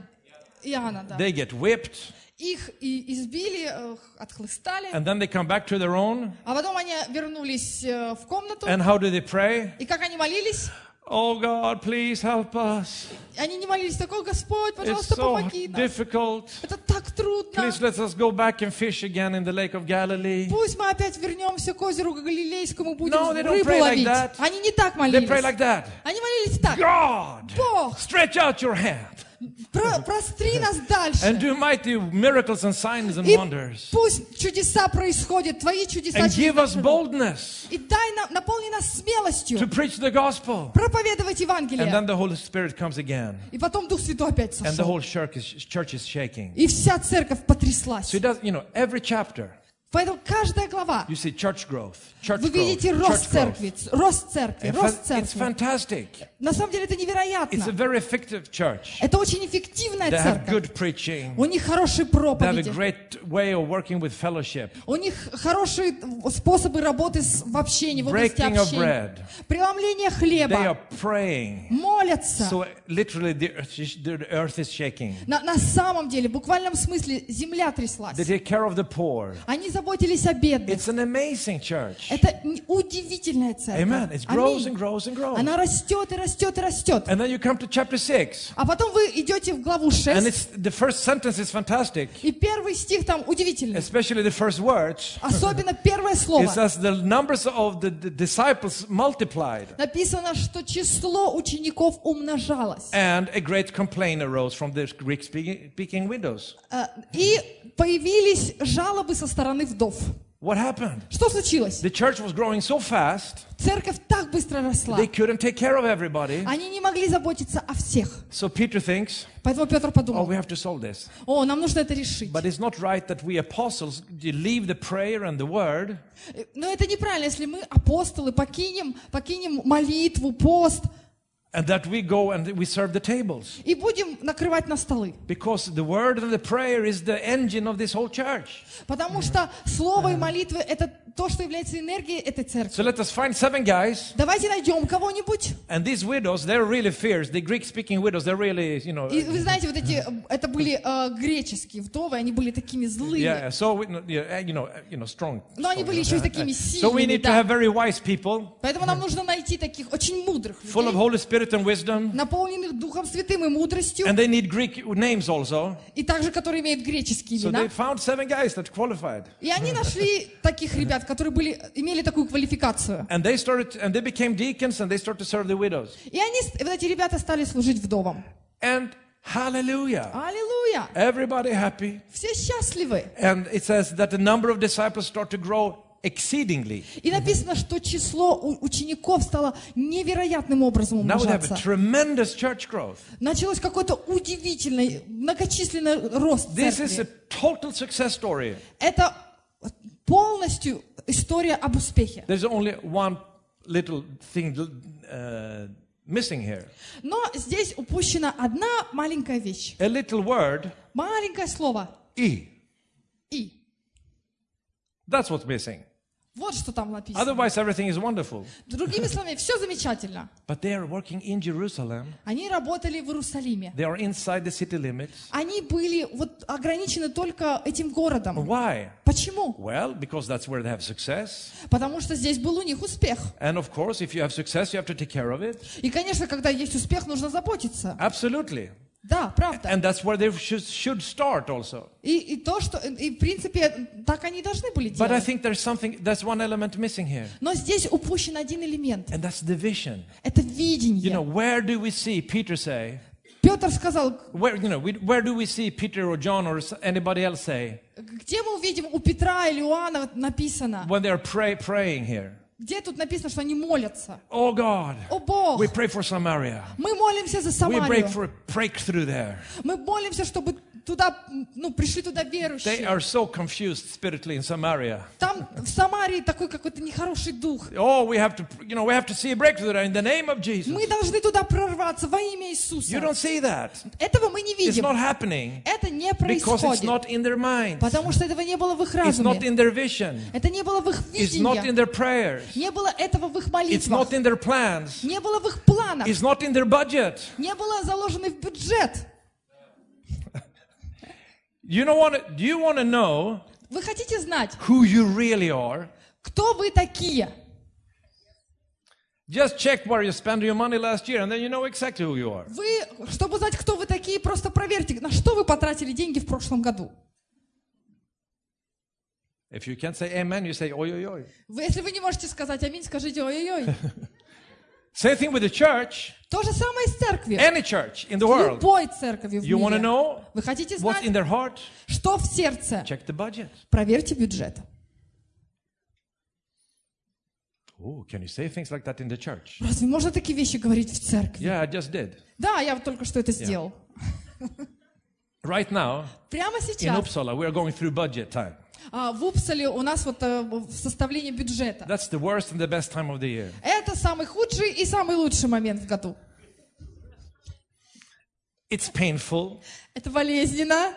Иоанна, да. They get whipped. Их и избили, э, отхлыстали. And then they come back to their own. А потом они вернулись э, в комнату. And how do they pray? И как они молились? Oh God, please help us. Они не молились так, о Господь, It's пожалуйста, so помоги нам. difficult. Это так трудно. Please let us go back and fish again in the lake of Galilee. Пусть мы опять вернемся к озеру Галилейскому, будем No, they don't рыбу pray like ловить. that. Они не так They молились. pray like that. Они молились так. God, Бог, stretch out your hand про- простри нас дальше. and do mighty miracles and signs and И wonders. пусть чудеса происходят, Твои чудеса And через give us нашу руку. boldness И дай нам, наполни нас to смелостью preach the gospel. проповедовать And Евангелие. then the Holy Spirit comes again. И потом Дух Святой опять And the сошел. whole church is, church is shaking. И вся церковь потряслась. So it does, you know, every chapter, Поэтому каждая глава, you see church growth, church вы growth, видите рост growth. церкви, рост церкви, рост fa- It's церкви. fantastic. На самом деле это It's a невероятно. very effective church. Это очень эффективная They have церковь. good preaching. У них хорошие They have a проповеди. great way of working with fellowship. У них хорошие способы работы с, в общении, в области Breaking of общения. bread. Преломление They are хлеба. praying. Молятся. So literally the earth the earth is shaking. На, на самом деле, в буквальном смысле, земля тряслась. They take care of the poor. Они заботились о бедных. It's an amazing church. Это удивительная церковь. Amen. It grows and Аминь. grows and grows. Она растет и растет и растет. And then you come to chapter 6. А потом вы идете в главу And 6, it's the first sentence is fantastic. и первый стих там удивительный. Especially the first words. Особенно первое It слово. says the numbers of the, the disciples multiplied. Написано, что число учеников умножалось. And a great complaint arose from the Greek speaking, speaking widows. Э, И появились жалобы со стороны вдов. What happened? Что случилось? The church was growing so fast, Церковь так быстро росла. they couldn't take care of everybody. Они не могли заботиться о всех. So Peter thinks, Поэтому Петр oh, подумал, we have to solve this. о, нам нужно это решить. But it's not right that we apostles leave the prayer and the word Э, Но это неправильно, если мы, апостолы, покинем, покинем молитву, пост and that we go and we serve the tables. и будем накрывать на столы. Because the word and the prayer is the engine of this whole church. Потому что слово и молитва – это то, что является энергией этой церкви. So let us find seven guys. Давайте найдем кого-нибудь. And these widows, they're really fierce. The Greek speaking widows, they're really, you know. И вы знаете, вот эти, э, это были э, греческие вдовы, они были такими злыми. Yeah, so we, yeah, you know, you know, strong. Но они были еще и такими So we сильными, need to have very wise people, Поэтому нам нужно найти таких очень мудрых full of людей, Holy Spirit and wisdom, наполненных Духом Святым и мудростью, and they need Greek names also. и также, которые имеют греческие So they имена. found seven guys that qualified, И они нашли таких ребят, которые были, имели такую квалификацию. and they started, and they became deacons, and they started to serve the widows. И они, вот эти ребята стали служить вдовам. And hallelujah, Аллилуйя! everybody happy. Все счастливы. And it says that the number of disciples start to grow exceedingly. И написано, что число учеников стало невероятным образом умножаться. tremendous church growth. Началось какой-то удивительный, многочисленный рост This is a total success story. Это полностью история об успехе. There's only one little thing uh, missing here. Но здесь упущена одна маленькая вещь. A little word, Маленькое слово E. «и». That's what's missing. Вот что там написано. Otherwise, everything is wonderful. Другими словами, все замечательно. But they are working in Jerusalem. Они работали в Иерусалиме. They are inside the city limits. Они были вот ограничены только этим городом. Why? Почему? Well, because that's where they have success. Потому что здесь был у них успех. And of course, if you have success, you have to take care of it. И, конечно, когда есть успех, нужно заботиться. Absolutely. Да, правда. And that's where they should, should start also. И, и то, что, и в принципе, так они должны были But I делать. think there's something, there's one element missing here. Но здесь упущен один элемент. And that's the vision. Это You know, видение. where do we see Peter say, Петр сказал, where, you know, we, where do we see Peter or John or s- anybody else say где мы увидим у Петра или Иоанна написано? when they're pray, praying here? Где тут написано, что они молятся? Oh God, О Бог, we pray for Samaria. мы молимся за We pray Самарию. for a breakthrough there. Мы молимся, чтобы туда, ну, пришли туда They верующие. are so confused spiritually in Samaria. Там в Самарии такой какой-то нехороший дух. Oh, we have to, you know, we have to see a breakthrough in the name of Jesus. Мы должны туда прорваться во имя You Иисуса. don't see that. Этого мы не It's видим. not happening Это не because it's происходит. not in their minds. Потому что этого не было в их It's not разуме. in their vision. Это не было в их It's not in видении. their prayers. Не было этого в их It's молитвах. not in their plans. Не было в их планах. It's not in their budget. Не было заложено в бюджет. You want to, do you want to know Вы хотите знать, who you really are? кто вы такие? Just check where you spent your money last year and then you know exactly who you are. Вы, чтобы знать, кто вы такие, просто проверьте, на что вы потратили деньги в прошлом году. If you can't say amen, you say oi oi oi. Вы, если вы не можете сказать аминь, скажите ой-ой-ой. Same thing with the church, То же самое с церковью. any church in the world. Любой церковью в You want to мире. know Вы хотите what's in знать, their heart? что в сердце? Check the budget. Проверьте бюджет. Oh, can you say things like that in the church? Разве можно такие вещи говорить в церкви? Yeah, I just did. Да, я только что это сделал. Right now, Прямо in сейчас Uppsala, we are going through budget time. а, в Упсале у нас вот э, в составлении бюджета. That's the worst and the best time of the year. Это самый худший и самый лучший момент в году. It's painful. Это болезненно,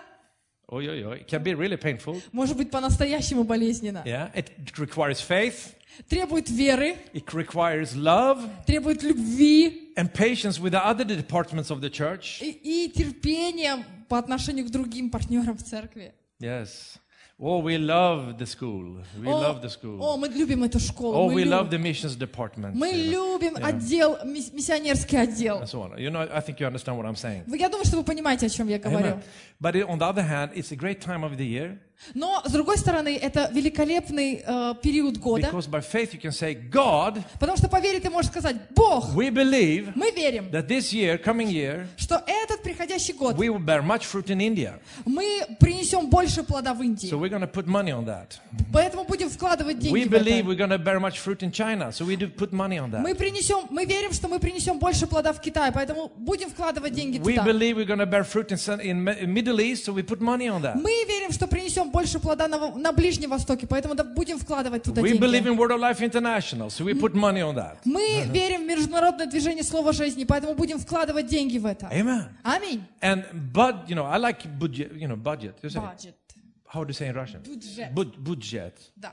Oi, oi, oi. It can be really painful. может быть по-настоящему болезненно. Yeah. It requires faith. Требует веры, It requires love требует любви and patience with the other departments of the church. и, и терпения по отношению к другим партнерам в церкви. Yes. Oh, we love the school. We О, love the school. о, мы любим эту школу. Oh, мы, we love любим, the missions department. мы you know, любим Yeah. отдел, мисс- миссионерский отдел. and so on. You know, I think you understand what I'm saying. Вы- Я думаю, что вы понимаете, о чем я говорю. Amen. But on the other hand, it's a great time of the year Но, с другой стороны, это великолепный э, период года, because by faith you can say, God, потому что по вере ты можешь сказать, Бог, we believe мы верим, that this year, coming year, что этот приходящий год we will bear much fruit in India. мы принесем больше плода в Индии. So we're put money on that. Поэтому будем вкладывать We деньги в это. we're going to bear much fruit in China. So we do put money on Мы принесем, мы верим, что мы принесем больше плода в Китай, поэтому будем вкладывать деньги We туда. believe we're going to bear fruit in, Sun- in Mi- in Middle East. So we put money on that. Мы верим, что принесем больше плода на, на Ближнем Востоке, поэтому да, будем вкладывать туда We believe деньги. in Word of Life International. So we put money on that. Мы верим в международное движение Слова Жизни, поэтому будем вкладывать деньги в это. Amen. Аминь. And but you know, I like budget. You know, budget. You say, Budget. how do you say in Russian? Бюджет. Budget. Да.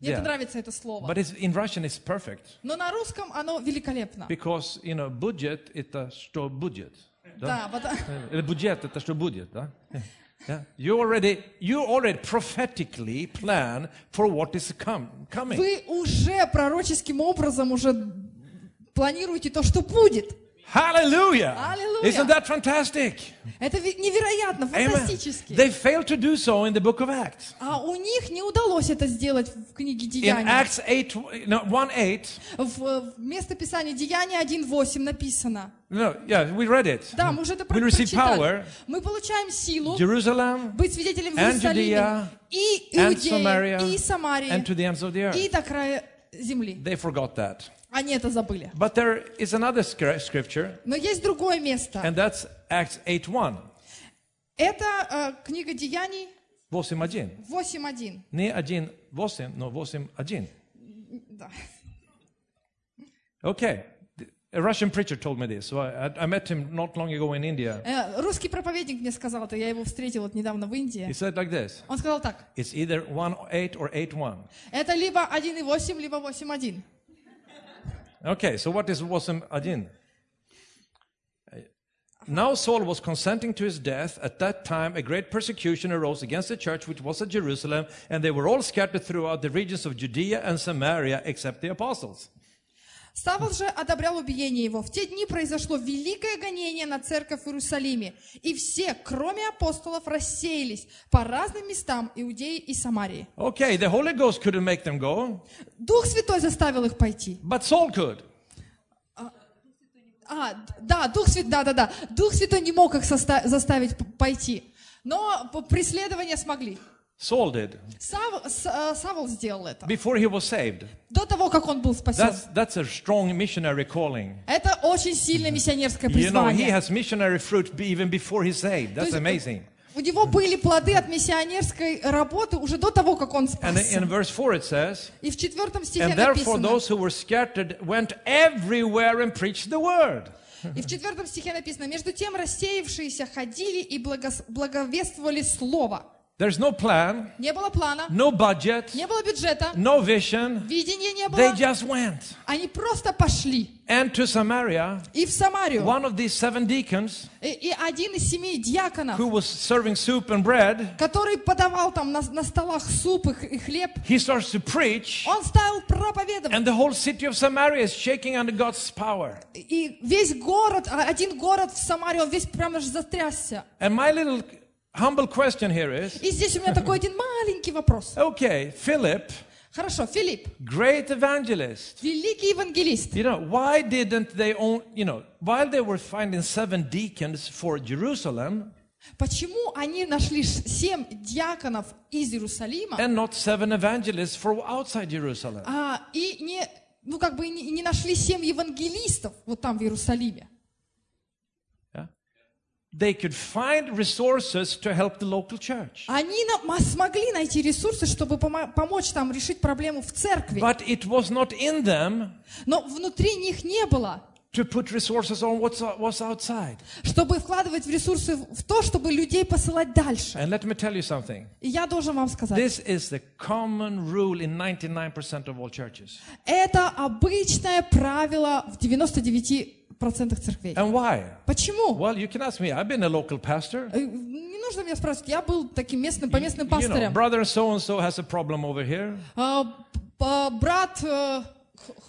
Мне Yeah. это нравится это слово. But it's, in Russian, it's perfect Но на русском оно великолепно. because you know, budget это что будет. Да? Да, потому- Бюджет это что будет, да? Yeah. You already, you already prophetically plan for what is come, coming. вы уже пророческим образом уже планируете то, что будет. Hallelujah! Hallelujah. Isn't that fantastic? Это ведь невероятно, Amen. фантастически. They failed to do so in the book of Acts. А у них не удалось это сделать в книге In Деяний. Acts 8, no, 1 8, В, в местописании Деяния 1.8 написано. no, yeah, we read it. Да, мы уже это We про- receive прочитали. power, Мы получаем силу Jerusalem, быть свидетелем в and Иерусалиме Judea, и and Иудее, Samaria, и Самарии, and to the ends of the и earth. до края земли. They forgot that. Они это забыли. But there is another scr- scripture, Но есть другое место. and that's Acts 8 1. Это э, книга Деяний 8 1. 8.1. Не 1 8, но 8 1. Да. Okay. A Russian preacher told me this. So I, I- met him not long ago in India. Э, Русский проповедник мне сказал это, я его встретил вот недавно в He Индии. said like this Он сказал так, It's either 1 8 or 8 1. это либо 1,8, либо 8,1. Okay, so what is wasm adin? Now Saul was consenting to his death. At that time, a great persecution arose against the church which was at Jerusalem, and they were all scattered throughout the regions of Judea and Samaria, except the apostles. Савол же одобрял убиение его. В те дни произошло великое гонение на церковь в Иерусалиме, и все, кроме апостолов, рассеялись по разным местам Иудеи и Самарии. Okay, the Holy Ghost couldn't make them go, Дух Святой заставил их пойти. but Saul could. А, да, Дух Святой, да, да, да. Дух Святой не мог их заставить пойти. Но преследования смогли. Saul did Сав- э, Савол сделал это. before he was saved. До того, как он был спасен. That's, that's a strong missionary calling. Это очень сильное миссионерское You know, he призвание. has missionary fruit even before he's saved. That's amazing. У него были плоды от миссионерской работы уже до того, как он спасся. verse 4 it says, И в четвертом стихе And therefore написано, those who were scattered went everywhere and preached the word. и в четвертом стихе написано, между тем рассеявшиеся ходили и благовествовали слово. There's no plan, Не было плана, no budget, не было бюджета, no vision. видения не They было. just went. Они просто пошли. And to Samaria, И в Самарию. one of these seven deacons И, и один из семи диаконов, who was serving soup and bread, который подавал там на, на столах суп и, х- и хлеб, he starts to preach, он стал проповедовать. and the whole city of Samaria is shaking under God's power. И весь город, а, один город в Самаре, он весь прямо аж затрясся. And my little humble question here is И здесь у меня такой один маленький вопрос. okay, Philip, Хорошо, Филипп, great evangelist. великий евангелист. You know, why didn't they own, you know, while they were finding seven deacons for Jerusalem Почему они нашли ш- семь диаконов из Иерусалима, and not seven evangelists for outside Jerusalem? а, и не, ну как бы и не, и не нашли семь евангелистов вот там в Иерусалиме? They could find resources to help the local church. Они смогли найти ресурсы, чтобы помо- помочь там решить проблему в церкви. But it was not in them Но внутри них не было, to put resources on what's, what's outside. чтобы вкладывать в ресурсы в то, чтобы людей посылать дальше. And let me tell you something. И я должен вам сказать, This is the common rule in 99% of all churches. это обычное правило в 99% церквей. And why? Почему? Well, you can ask me. I've been a local pastor. Э, Не нужно меня спрашивать, я был таким местным, по местным You know, пастырем. brother so and so has a problem over here. А, п- п- Брат, э,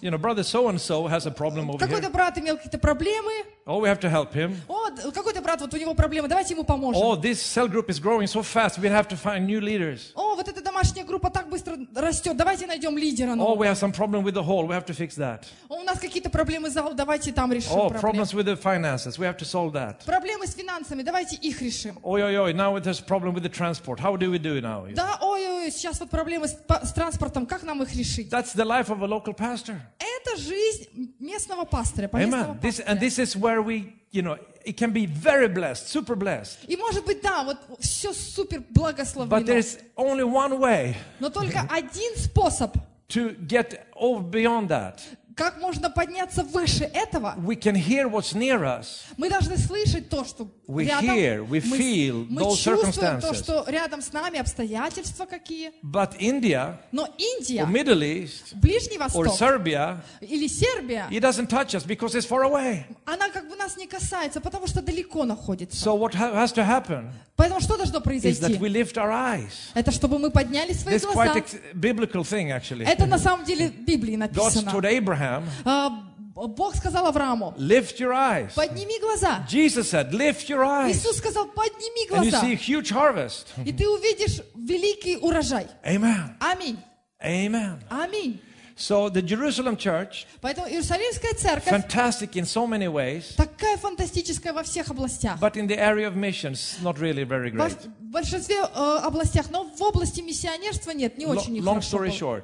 You know, brother so and so has a problem over какой-то here. брат имел какие-то проблемы. Oh, we have to help him. О, д- какой-то брат, вот у него проблемы, давайте ему Oh, поможем. this cell group is growing so fast. We have to find new leaders. О, вот эта домашняя группа так быстро растет, давайте найдем лидера. Oh, нового. we have some problem with the hall. We have to fix that. О, У нас какие-то проблемы с залом, давайте там решим Oh, проблемы. problems with the finances. We have to solve that. Проблемы с финансами, давайте их решим. Oi, oi, oi. Now there's a problem with the transport. How do we do it now? Да, ой-ой, сейчас вот проблемы с, по- с транспортом, как нам их решить? That's the life of a local pastor. Это жизнь местного пастыря, поместного Amen. This, пастыря. and this is where we, you know, it can be very blessed, super blessed. И может быть, да, вот все супер But благословлено. there's only one way Но только один способ, to get over beyond that. Как можно подняться выше этого, We can hear what's near us. мы должны слышать то, что We рядом. hear, we мы, feel мы those чувствуем то, что рядом с нами обстоятельства какие. But India Но or Индия, Middle East Ближний or Восток Serbia, или Сербия, it doesn't touch us because it's far away. она как бы нас не касается, потому что далеко находится. So what ha- has to happen Поэтому что должно is that произойти? we lift our eyes. Это чтобы мы подняли свои This quite глаза. a biblical thing, actually. Это на самом деле в Библии God написано. told Abraham, А, Бог сказал Аврааму, lift your eyes. подними глаза. Jesus said, lift your eyes. Иисус сказал, подними And you глаза. see a huge harvest. И ты увидишь великий урожай. Amen. Аминь. Amen. Аминь. So the Jerusalem church, Поэтому Иерусалимская церковь fantastic in so many ways, такая фантастическая во всех областях. but in the area of missions, not really very Во- great. большинстве э, областях, но в области миссионерства нет, не Lo- очень long хорошо story было.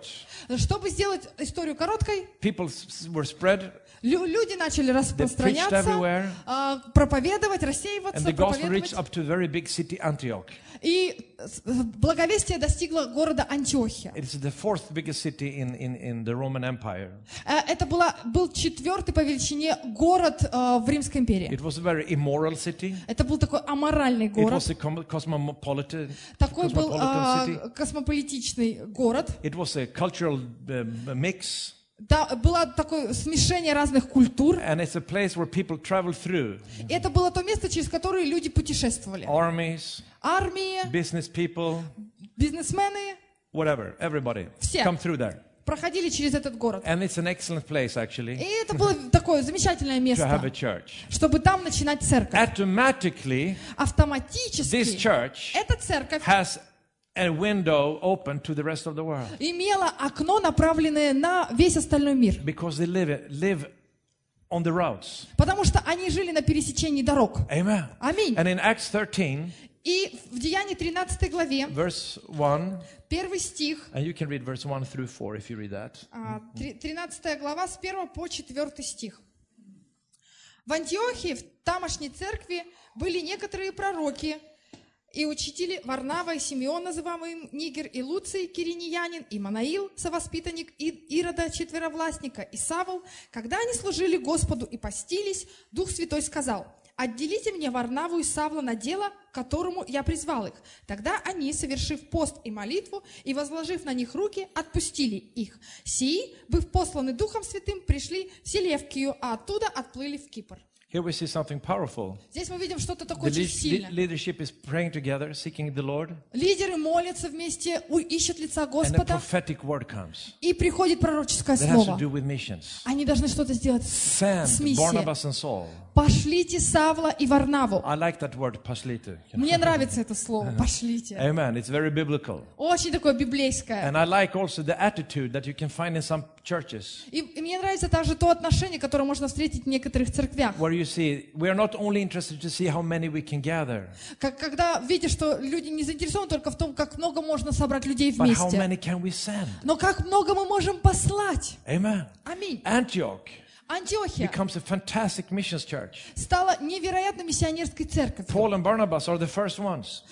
short, Чтобы сделать историю короткой, people s- were spread, лю- люди начали распространяться, э, проповедовать, рассеиваться, проповедовать. И благовестие достигло города Антиохия. Э, Это была, был четвертый по величине город э, в Римской империи. Это был такой аморальный город, такой был city. космополитичный город. It was a cultural um, mix, Да, было такое смешение разных культур. and it's a place where people travel through. И это было то место, через которое люди путешествовали. Armies, Армии, business people, бизнесмены whatever, everybody Все. come through there. проходили через этот город. And it's an excellent place, И actually, это было такое замечательное to have a место, church. чтобы там начинать церковь. Automatically, this Автоматически church эта церковь has имела окно, направленное на весь остальной мир. on the routes. Потому что они жили на пересечении дорог. Amen. Аминь. And in Acts 13, И в Деянии 13 главе, verse 1, первый стих, and you can read verse 1 through 4 if you read that. а, три- 13 глава с 1 по 4 стих. В Антиохии, в тамошней церкви, были некоторые пророки и учители Варнава и Симеон, называемый им Нигер, и Луций, кириньянин, и Манаил, совоспитанник И- Ирода, четверовластника, и Савл. Когда они служили Господу и постились, Дух Святой сказал, «Отделите мне Варнаву и Савла на дело, которому я призвал их». Тогда они, совершив пост и молитву, и возложив на них руки, отпустили их. Сии, быв посланы Духом Святым, пришли в Селевкию, а оттуда отплыли в Кипр. Here we see something powerful. Здесь мы видим что-то The такое очень lead- сильное. leadership is praying together, seeking the Lord, Лидеры молятся вместе, у- ищут лица and a Господа, prophetic word comes и приходит пророческое that has to слово. do with missions. Они должны что-то сделать с Send с миссией. Barnabas and Saul. Пошлите Савла и Варнаву. I like that word, paslite. Мне нравится это слово. Пошлите. Amen. It's very biblical. Очень такое библейское. And I like also the attitude that you can find in some churches И, и мне нравится также то отношение, которое можно встретить в некоторых церквях. where you see we are not only interested to see how many we can gather, Как, когда видишь, что люди не заинтересованы только в том, как много можно собрать людей but how вместе, many can we send? но как много мы можем послать. Amen. Аминь. Antioch Антиохия becomes a fantastic missions church. стала невероятно миссионерской церковью. Paul and Barnabas are the first ones.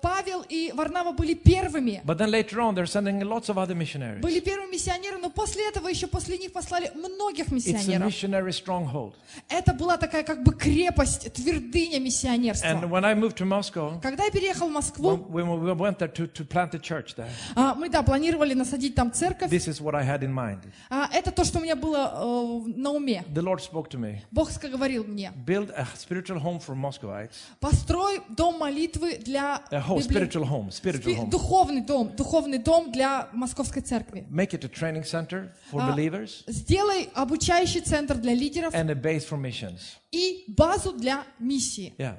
Павел и Варнава были первыми. But then later on, they're sending lots of other missionaries. Были первыми миссионерами, но после этого еще после них послали многих It's a миссионеров. missionary stronghold. Это была такая как бы крепость, твердыня And миссионерства. when I moved to Moscow, Когда я переехал в Москву, when, when we went there to, to plant a church there, а, мы, да, планировали насадить там церковь. this is what I had in mind. А, Это то, что у меня было на уме. The Lord spoke to me. Бог говорил мне, Build a spiritual home for Muscovites. построй дом молитвы для A home, spiritual home, spiritual home. духовный дом, духовный дом для московской церкви. Make it a training center for А, believers Сделай обучающий центр для лидеров and a base for missions. и базу для миссии. Yeah.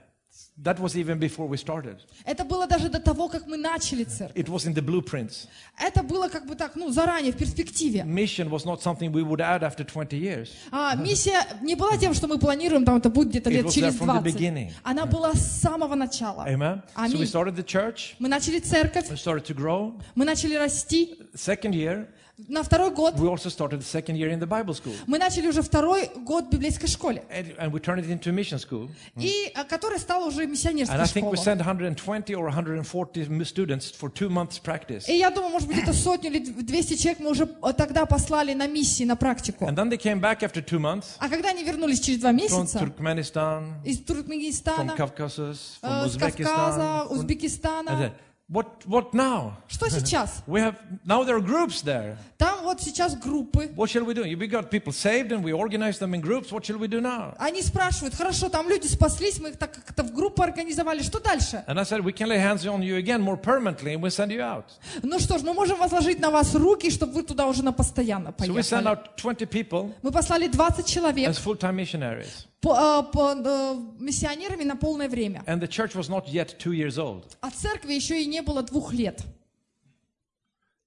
That was even before we started. Это было даже до того, как мы начали церковь. It was in the blueprints. Это было как бы так, ну, заранее, в перспективе. Mission was not something we would add after 20 years. А миссия не была тем, что мы планируем, там это будет где-то It лет was через there from the 20. beginning. Она была с самого начала. Amen. So we Аминь. started the church. Мы начали церковь, We started to grow. мы начали расти. Second year, На второй год we also started the second year in the Bible school. мы начали уже второй год в библейской школе, And, and we turned it into mission school. и а, которая стала уже And миссионерской I think we школой. sent 120 or 140 m- students for two months practice. И я думаю, может быть, это сотню или 200 человек мы уже э, тогда послали на миссии, на практику. And then they came back after two months А когда они вернулись через два from месяца Turkmenistan, из from Туркменистана, Caucasus, э, from Кавказа, Uzbekistan. from- And Узбекистана, what, what now? что сейчас? We have, now there are groups there. Там вот сейчас группы. What shall we do? We got people saved and we organize them in groups. What shall we do now? Они спрашивают, хорошо, там люди спаслись, мы их так как-то в группу организовали, что дальше? And I said, we can lay hands on you again more permanently and we'll send you out. Ну что ж, мы можем возложить на вас руки, чтобы вы туда уже на постоянно So we sent поехали. out 20 people Мы послали 20 человек as full-time missionaries. э, э, миссионерами на полное время. And the church was not yet two years old. А церкви еще и не было двух лет.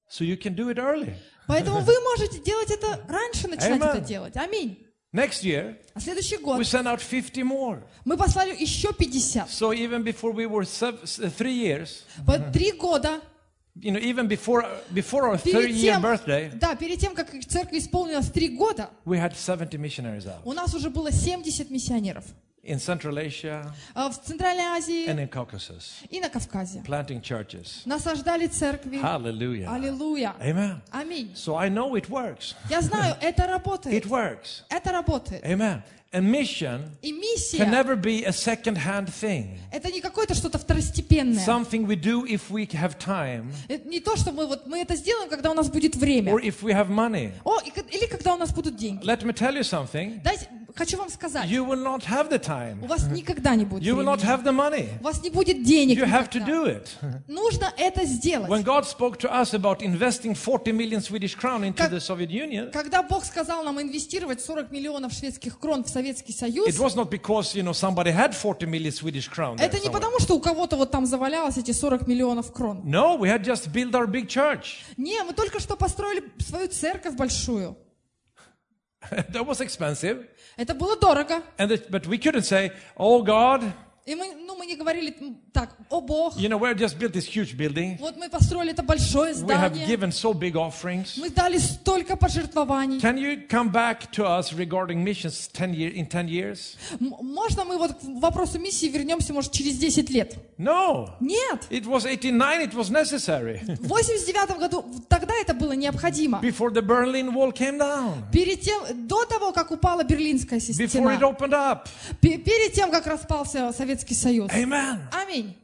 So you can do it early. Поэтому вы можете делать это раньше, начинать Amen. это делать. Аминь. Next year, А следующий we год sent out 50 more. мы послали еще 50. So even before we were sev- s- uh, three years, По три года you know, even before, before our перед 30 year тем, birthday, да, перед тем, как церкви исполнилось три года, we had 70 missionaries out у нас уже было 70 миссионеров in Central Asia А в Центральной Азии and in Caucasus, и на Кавказе. planting churches. Насаждали церкви. Hallelujah. Аллилуйя. Amen. Аминь. So I know it works. Я знаю, это It работает. works. Это работает. Amen. And mission И can миссия never be a second-hand thing. это не какое-то что-то второстепенное. Something we do if we have time Это не то, что мы вот мы это сделаем, когда у нас будет время. or if we have money. О, и ка- или когда у нас будут деньги. Let me tell you something. Дайте, хочу вам сказать, You will not have the у time. вас никогда не будет You will not времени. have the money. У вас не будет денег. You have to никогда. do it. Нужно это сделать. When God spoke to us about investing 40 million Swedish crown into Как- the Soviet Union, Когда Бог сказал нам инвестировать 40 миллионов шведских крон в Советский Союз, it was not because, you know, somebody had 40 million Swedish crown. there это не somewhere. потому, что у кого-то вот там завалялось эти 40 миллионов крон. No, we had just built our big church. Не, мы только что построили свою церковь большую. that was expensive. Это было дорого. And the, but we couldn't say, oh God, И мы, ну, мы не говорили так, о Бог, you know, we just built this huge building. вот мы построили это большое We have здание, given so big offerings. мы дали столько пожертвований. Can you come back to us regarding missions 10 year, in 10 years? Можно мы вот к вопросу миссии вернемся, может, через 10 лет? No. Нет. It was 89, it was necessary. В 89 году, тогда это было необходимо. Before the Berlin Wall came down. Перед тем, до того, как упала Берлинская Before стена, it opened up. пе- перед тем, как распался Советский Союз. Amen. Аминь.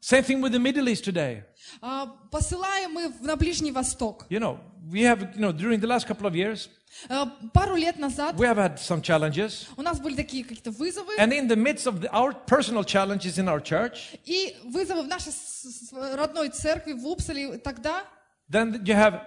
Same thing with the Middle East today. А, Посылаем мы в- на Ближний Восток. You know, we have, you know, during the last couple of years, А, Пару лет назад we have had some challenges. у нас были такие какие-то вызовы, And in the midst of the, our personal challenges in our church, и вызовы в нашей с- с- родной церкви в Упсале тогда then you have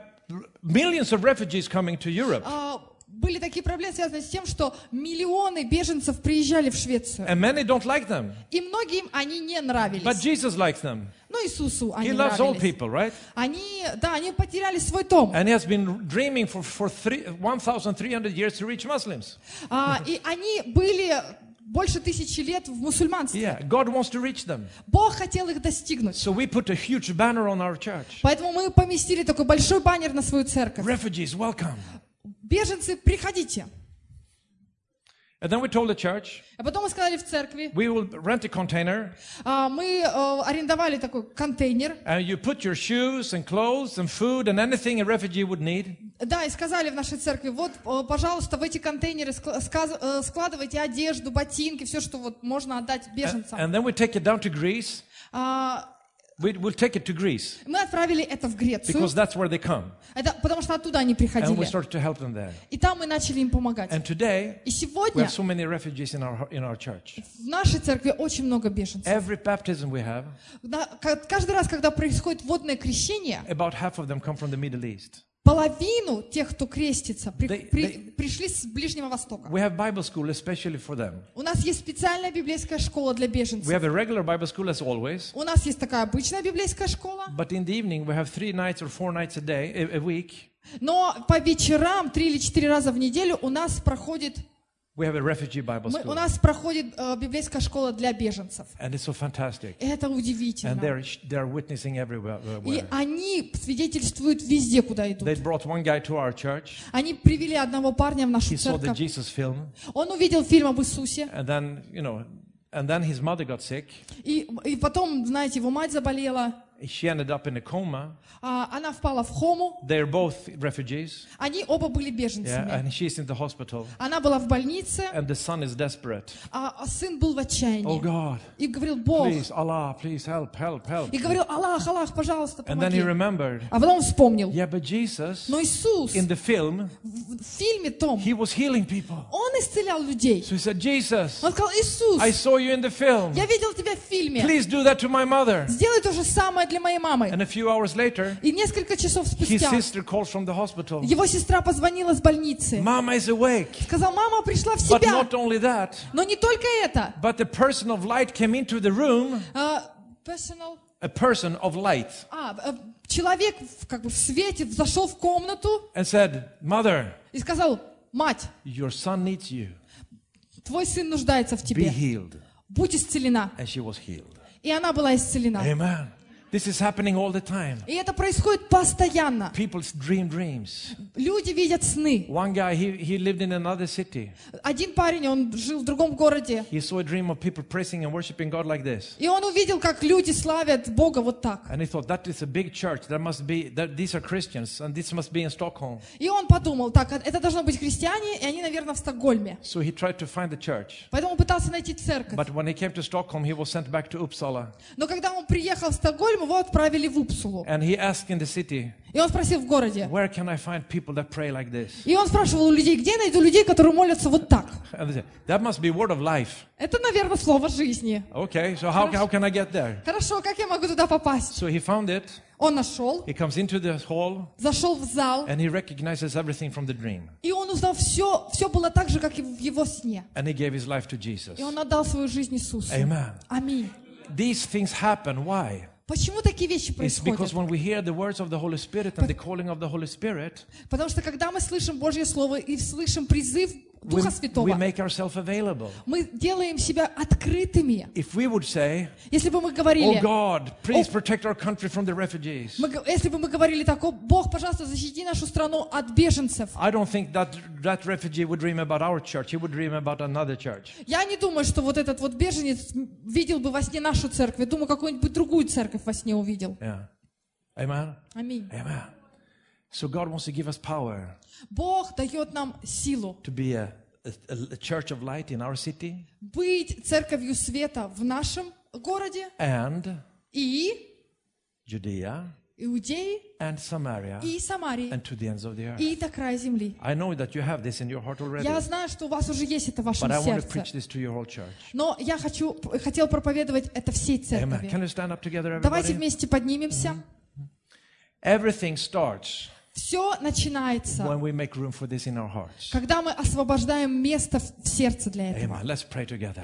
millions of refugees coming to Europe. а, были такие проблемы, связанные с тем, что миллионы беженцев приезжали в Швецию. And many don't like them. И многим они не But нравились. Jesus likes them. Но Иисусу они He loves all нравились. people, right? Они, да, они потеряли свой дом. And he has been dreaming for, for three, 1,300 years to reach Muslims. А, и они были больше тысячи лет в мусульманстве. Yeah, God wants to reach them. Бог хотел их достигнуть. So we put a huge banner on our church. Поэтому мы поместили такой большой баннер на свою церковь. Refugees, welcome. Беженцы, приходите. And then we told the church, А потом мы сказали в церкви, we will rent a container а, мы э, арендовали такой контейнер, and you put your shoes and clothes and food and anything a refugee would need. да, и сказали в нашей церкви, вот, э, пожалуйста, в эти контейнеры э, складывайте одежду, ботинки, все, что вот можно отдать беженцам. And then we take it down to Greece. А, We, we'll take it to Greece мы отправили это в Грецию, because that's where they come. это, потому что оттуда они And we приходили. started to help them there. И там мы начали им помогать. And today, И we сегодня have so many refugees in our, in our church. в нашей церкви очень много беженцев. Every baptism we have, Да, ка- каждый раз, когда происходит водное крещение, about half of them come from the Middle East. Половину тех, кто крестится, при- They- при- they- пришли с Ближнего Востока. We have Bible school especially for them. У нас есть специальная библейская школа для We беженцев. have a regular Bible school as always. У нас есть такая обычная библейская школа, But in the evening, we have three nights or four nights a day, a, a week. но по вечерам три или четыре раза в неделю у нас проходит, We have a refugee Bible мы- у school. нас проходит э, библейская школа для беженцев. And it's so fantastic. Это And удивительно. they're, they're witnessing everywhere. И они свидетельствуют везде, куда идут. They brought one guy to our church. Они привели одного парня в нашу He saw the церковь. Jesus film. Он увидел фильм об Иисусе. And then, you know, and then his mother got sick. И, и потом, знаете, его мать заболела. She ended up in a coma. а, она впала в хому. They're both refugees. Они оба были Yeah, беженцами. and she's in the hospital. Она была в больнице, And the son is desperate. а, а сын был в Oh отчаянии. God, И говорил, Бог. please, Allah, please help, help, help. И говорил, Аллах, Аллах, пожалуйста, And then he помоги. remembered, А потом он вспомнил. yeah, but Jesus, Но Иисус in the film, в в фильме том, he was healing people. он исцелял людей. So he said, Jesus, Он сказал, Иисус, I saw you in the film. я видел тебя в фильме. Please do that to my mother. Сделай то же самое для моей мамы. And a few hours later, И несколько часов his спустя sister calls from the hospital. его сестра позвонила с больницы. Mama is awake. Сказал, мама пришла в But себя. not only that, Но не только это. but the person of light came into the room. А, personal, A person of light. а, э, человек как бы в свете зашел в комнату and said, Mother, и сказал, мать, your son needs you. твой сын нуждается в Be тебе. healed. Будь исцелена. And she was healed. И она была исцелена. Amen. This is happening all the time. И это происходит постоянно. People dream dreams. Люди видят сны. One guy, he, he lived in another city. Один парень, он жил в другом городе. He saw a dream of people praising and worshiping God like this. И он увидел, как люди славят Бога вот так. And he thought, that is a big church. That must be, that these are Christians, and this must be in Stockholm. И он подумал, так, это должно быть христиане, и они, наверное, в Стокгольме. So he tried to find the church. Поэтому он пытался найти церковь. But when he came to Stockholm, he was sent back to Uppsala. Но когда он приехал в Стокгольм, его отправили в Упсулу. And he asked in the city, И он спросил в городе. where can I find people that pray like this? И он спрашивал у людей, где найду людей, которые молятся вот так? That must be word of life. Это, наверное, слово жизни. Okay, so how, how can I get there? Хорошо, как я могу туда попасть? So he found it. Он нашел, He comes into the hall зашел в зал, and he recognizes everything from the dream. и он узнал все, все было так же, как и в его сне. And he gave his life to Jesus. И он отдал свою жизнь Иисусу. Amen. Аминь. These things happen. Why? Почему такие вещи происходят? Потому что когда мы слышим Божье Слово и слышим призыв Духа we Святого, make ourselves available. мы делаем себя открытыми. If we would say, Если бы мы Oh говорили, God, please protect our country from the refugees. мы если бы мы говорили так, «О, Бог, пожалуйста, защити нашу страну от беженцев. I don't think that that refugee would dream about our church. He would dream about another church. Я не думаю, что вот этот вот беженец видел бы во сне нашу церковь. Я думаю, какую-нибудь другую церковь во сне увидел. Yeah. Amen. Аминь. Amen. So God wants to give us power Бог дает нам силу to be a, a, a church of light in our city быть церковью света в нашем городе and и Judea Иудеи, and Samaria и Самарии, and to the ends of the earth. и до края земли. I know that you have this in your heart already, Я знаю, что у вас уже есть это в вашем but I want to сердце. preach this to your whole church. Но я хочу, хотел проповедовать это всей Amen. церкви. Can you stand up together, Давайте вместе поднимемся. Everything starts Все начинается, when we make room for this in our hearts. когда мы освобождаем место в в сердце для этого. Amen. Let's pray together.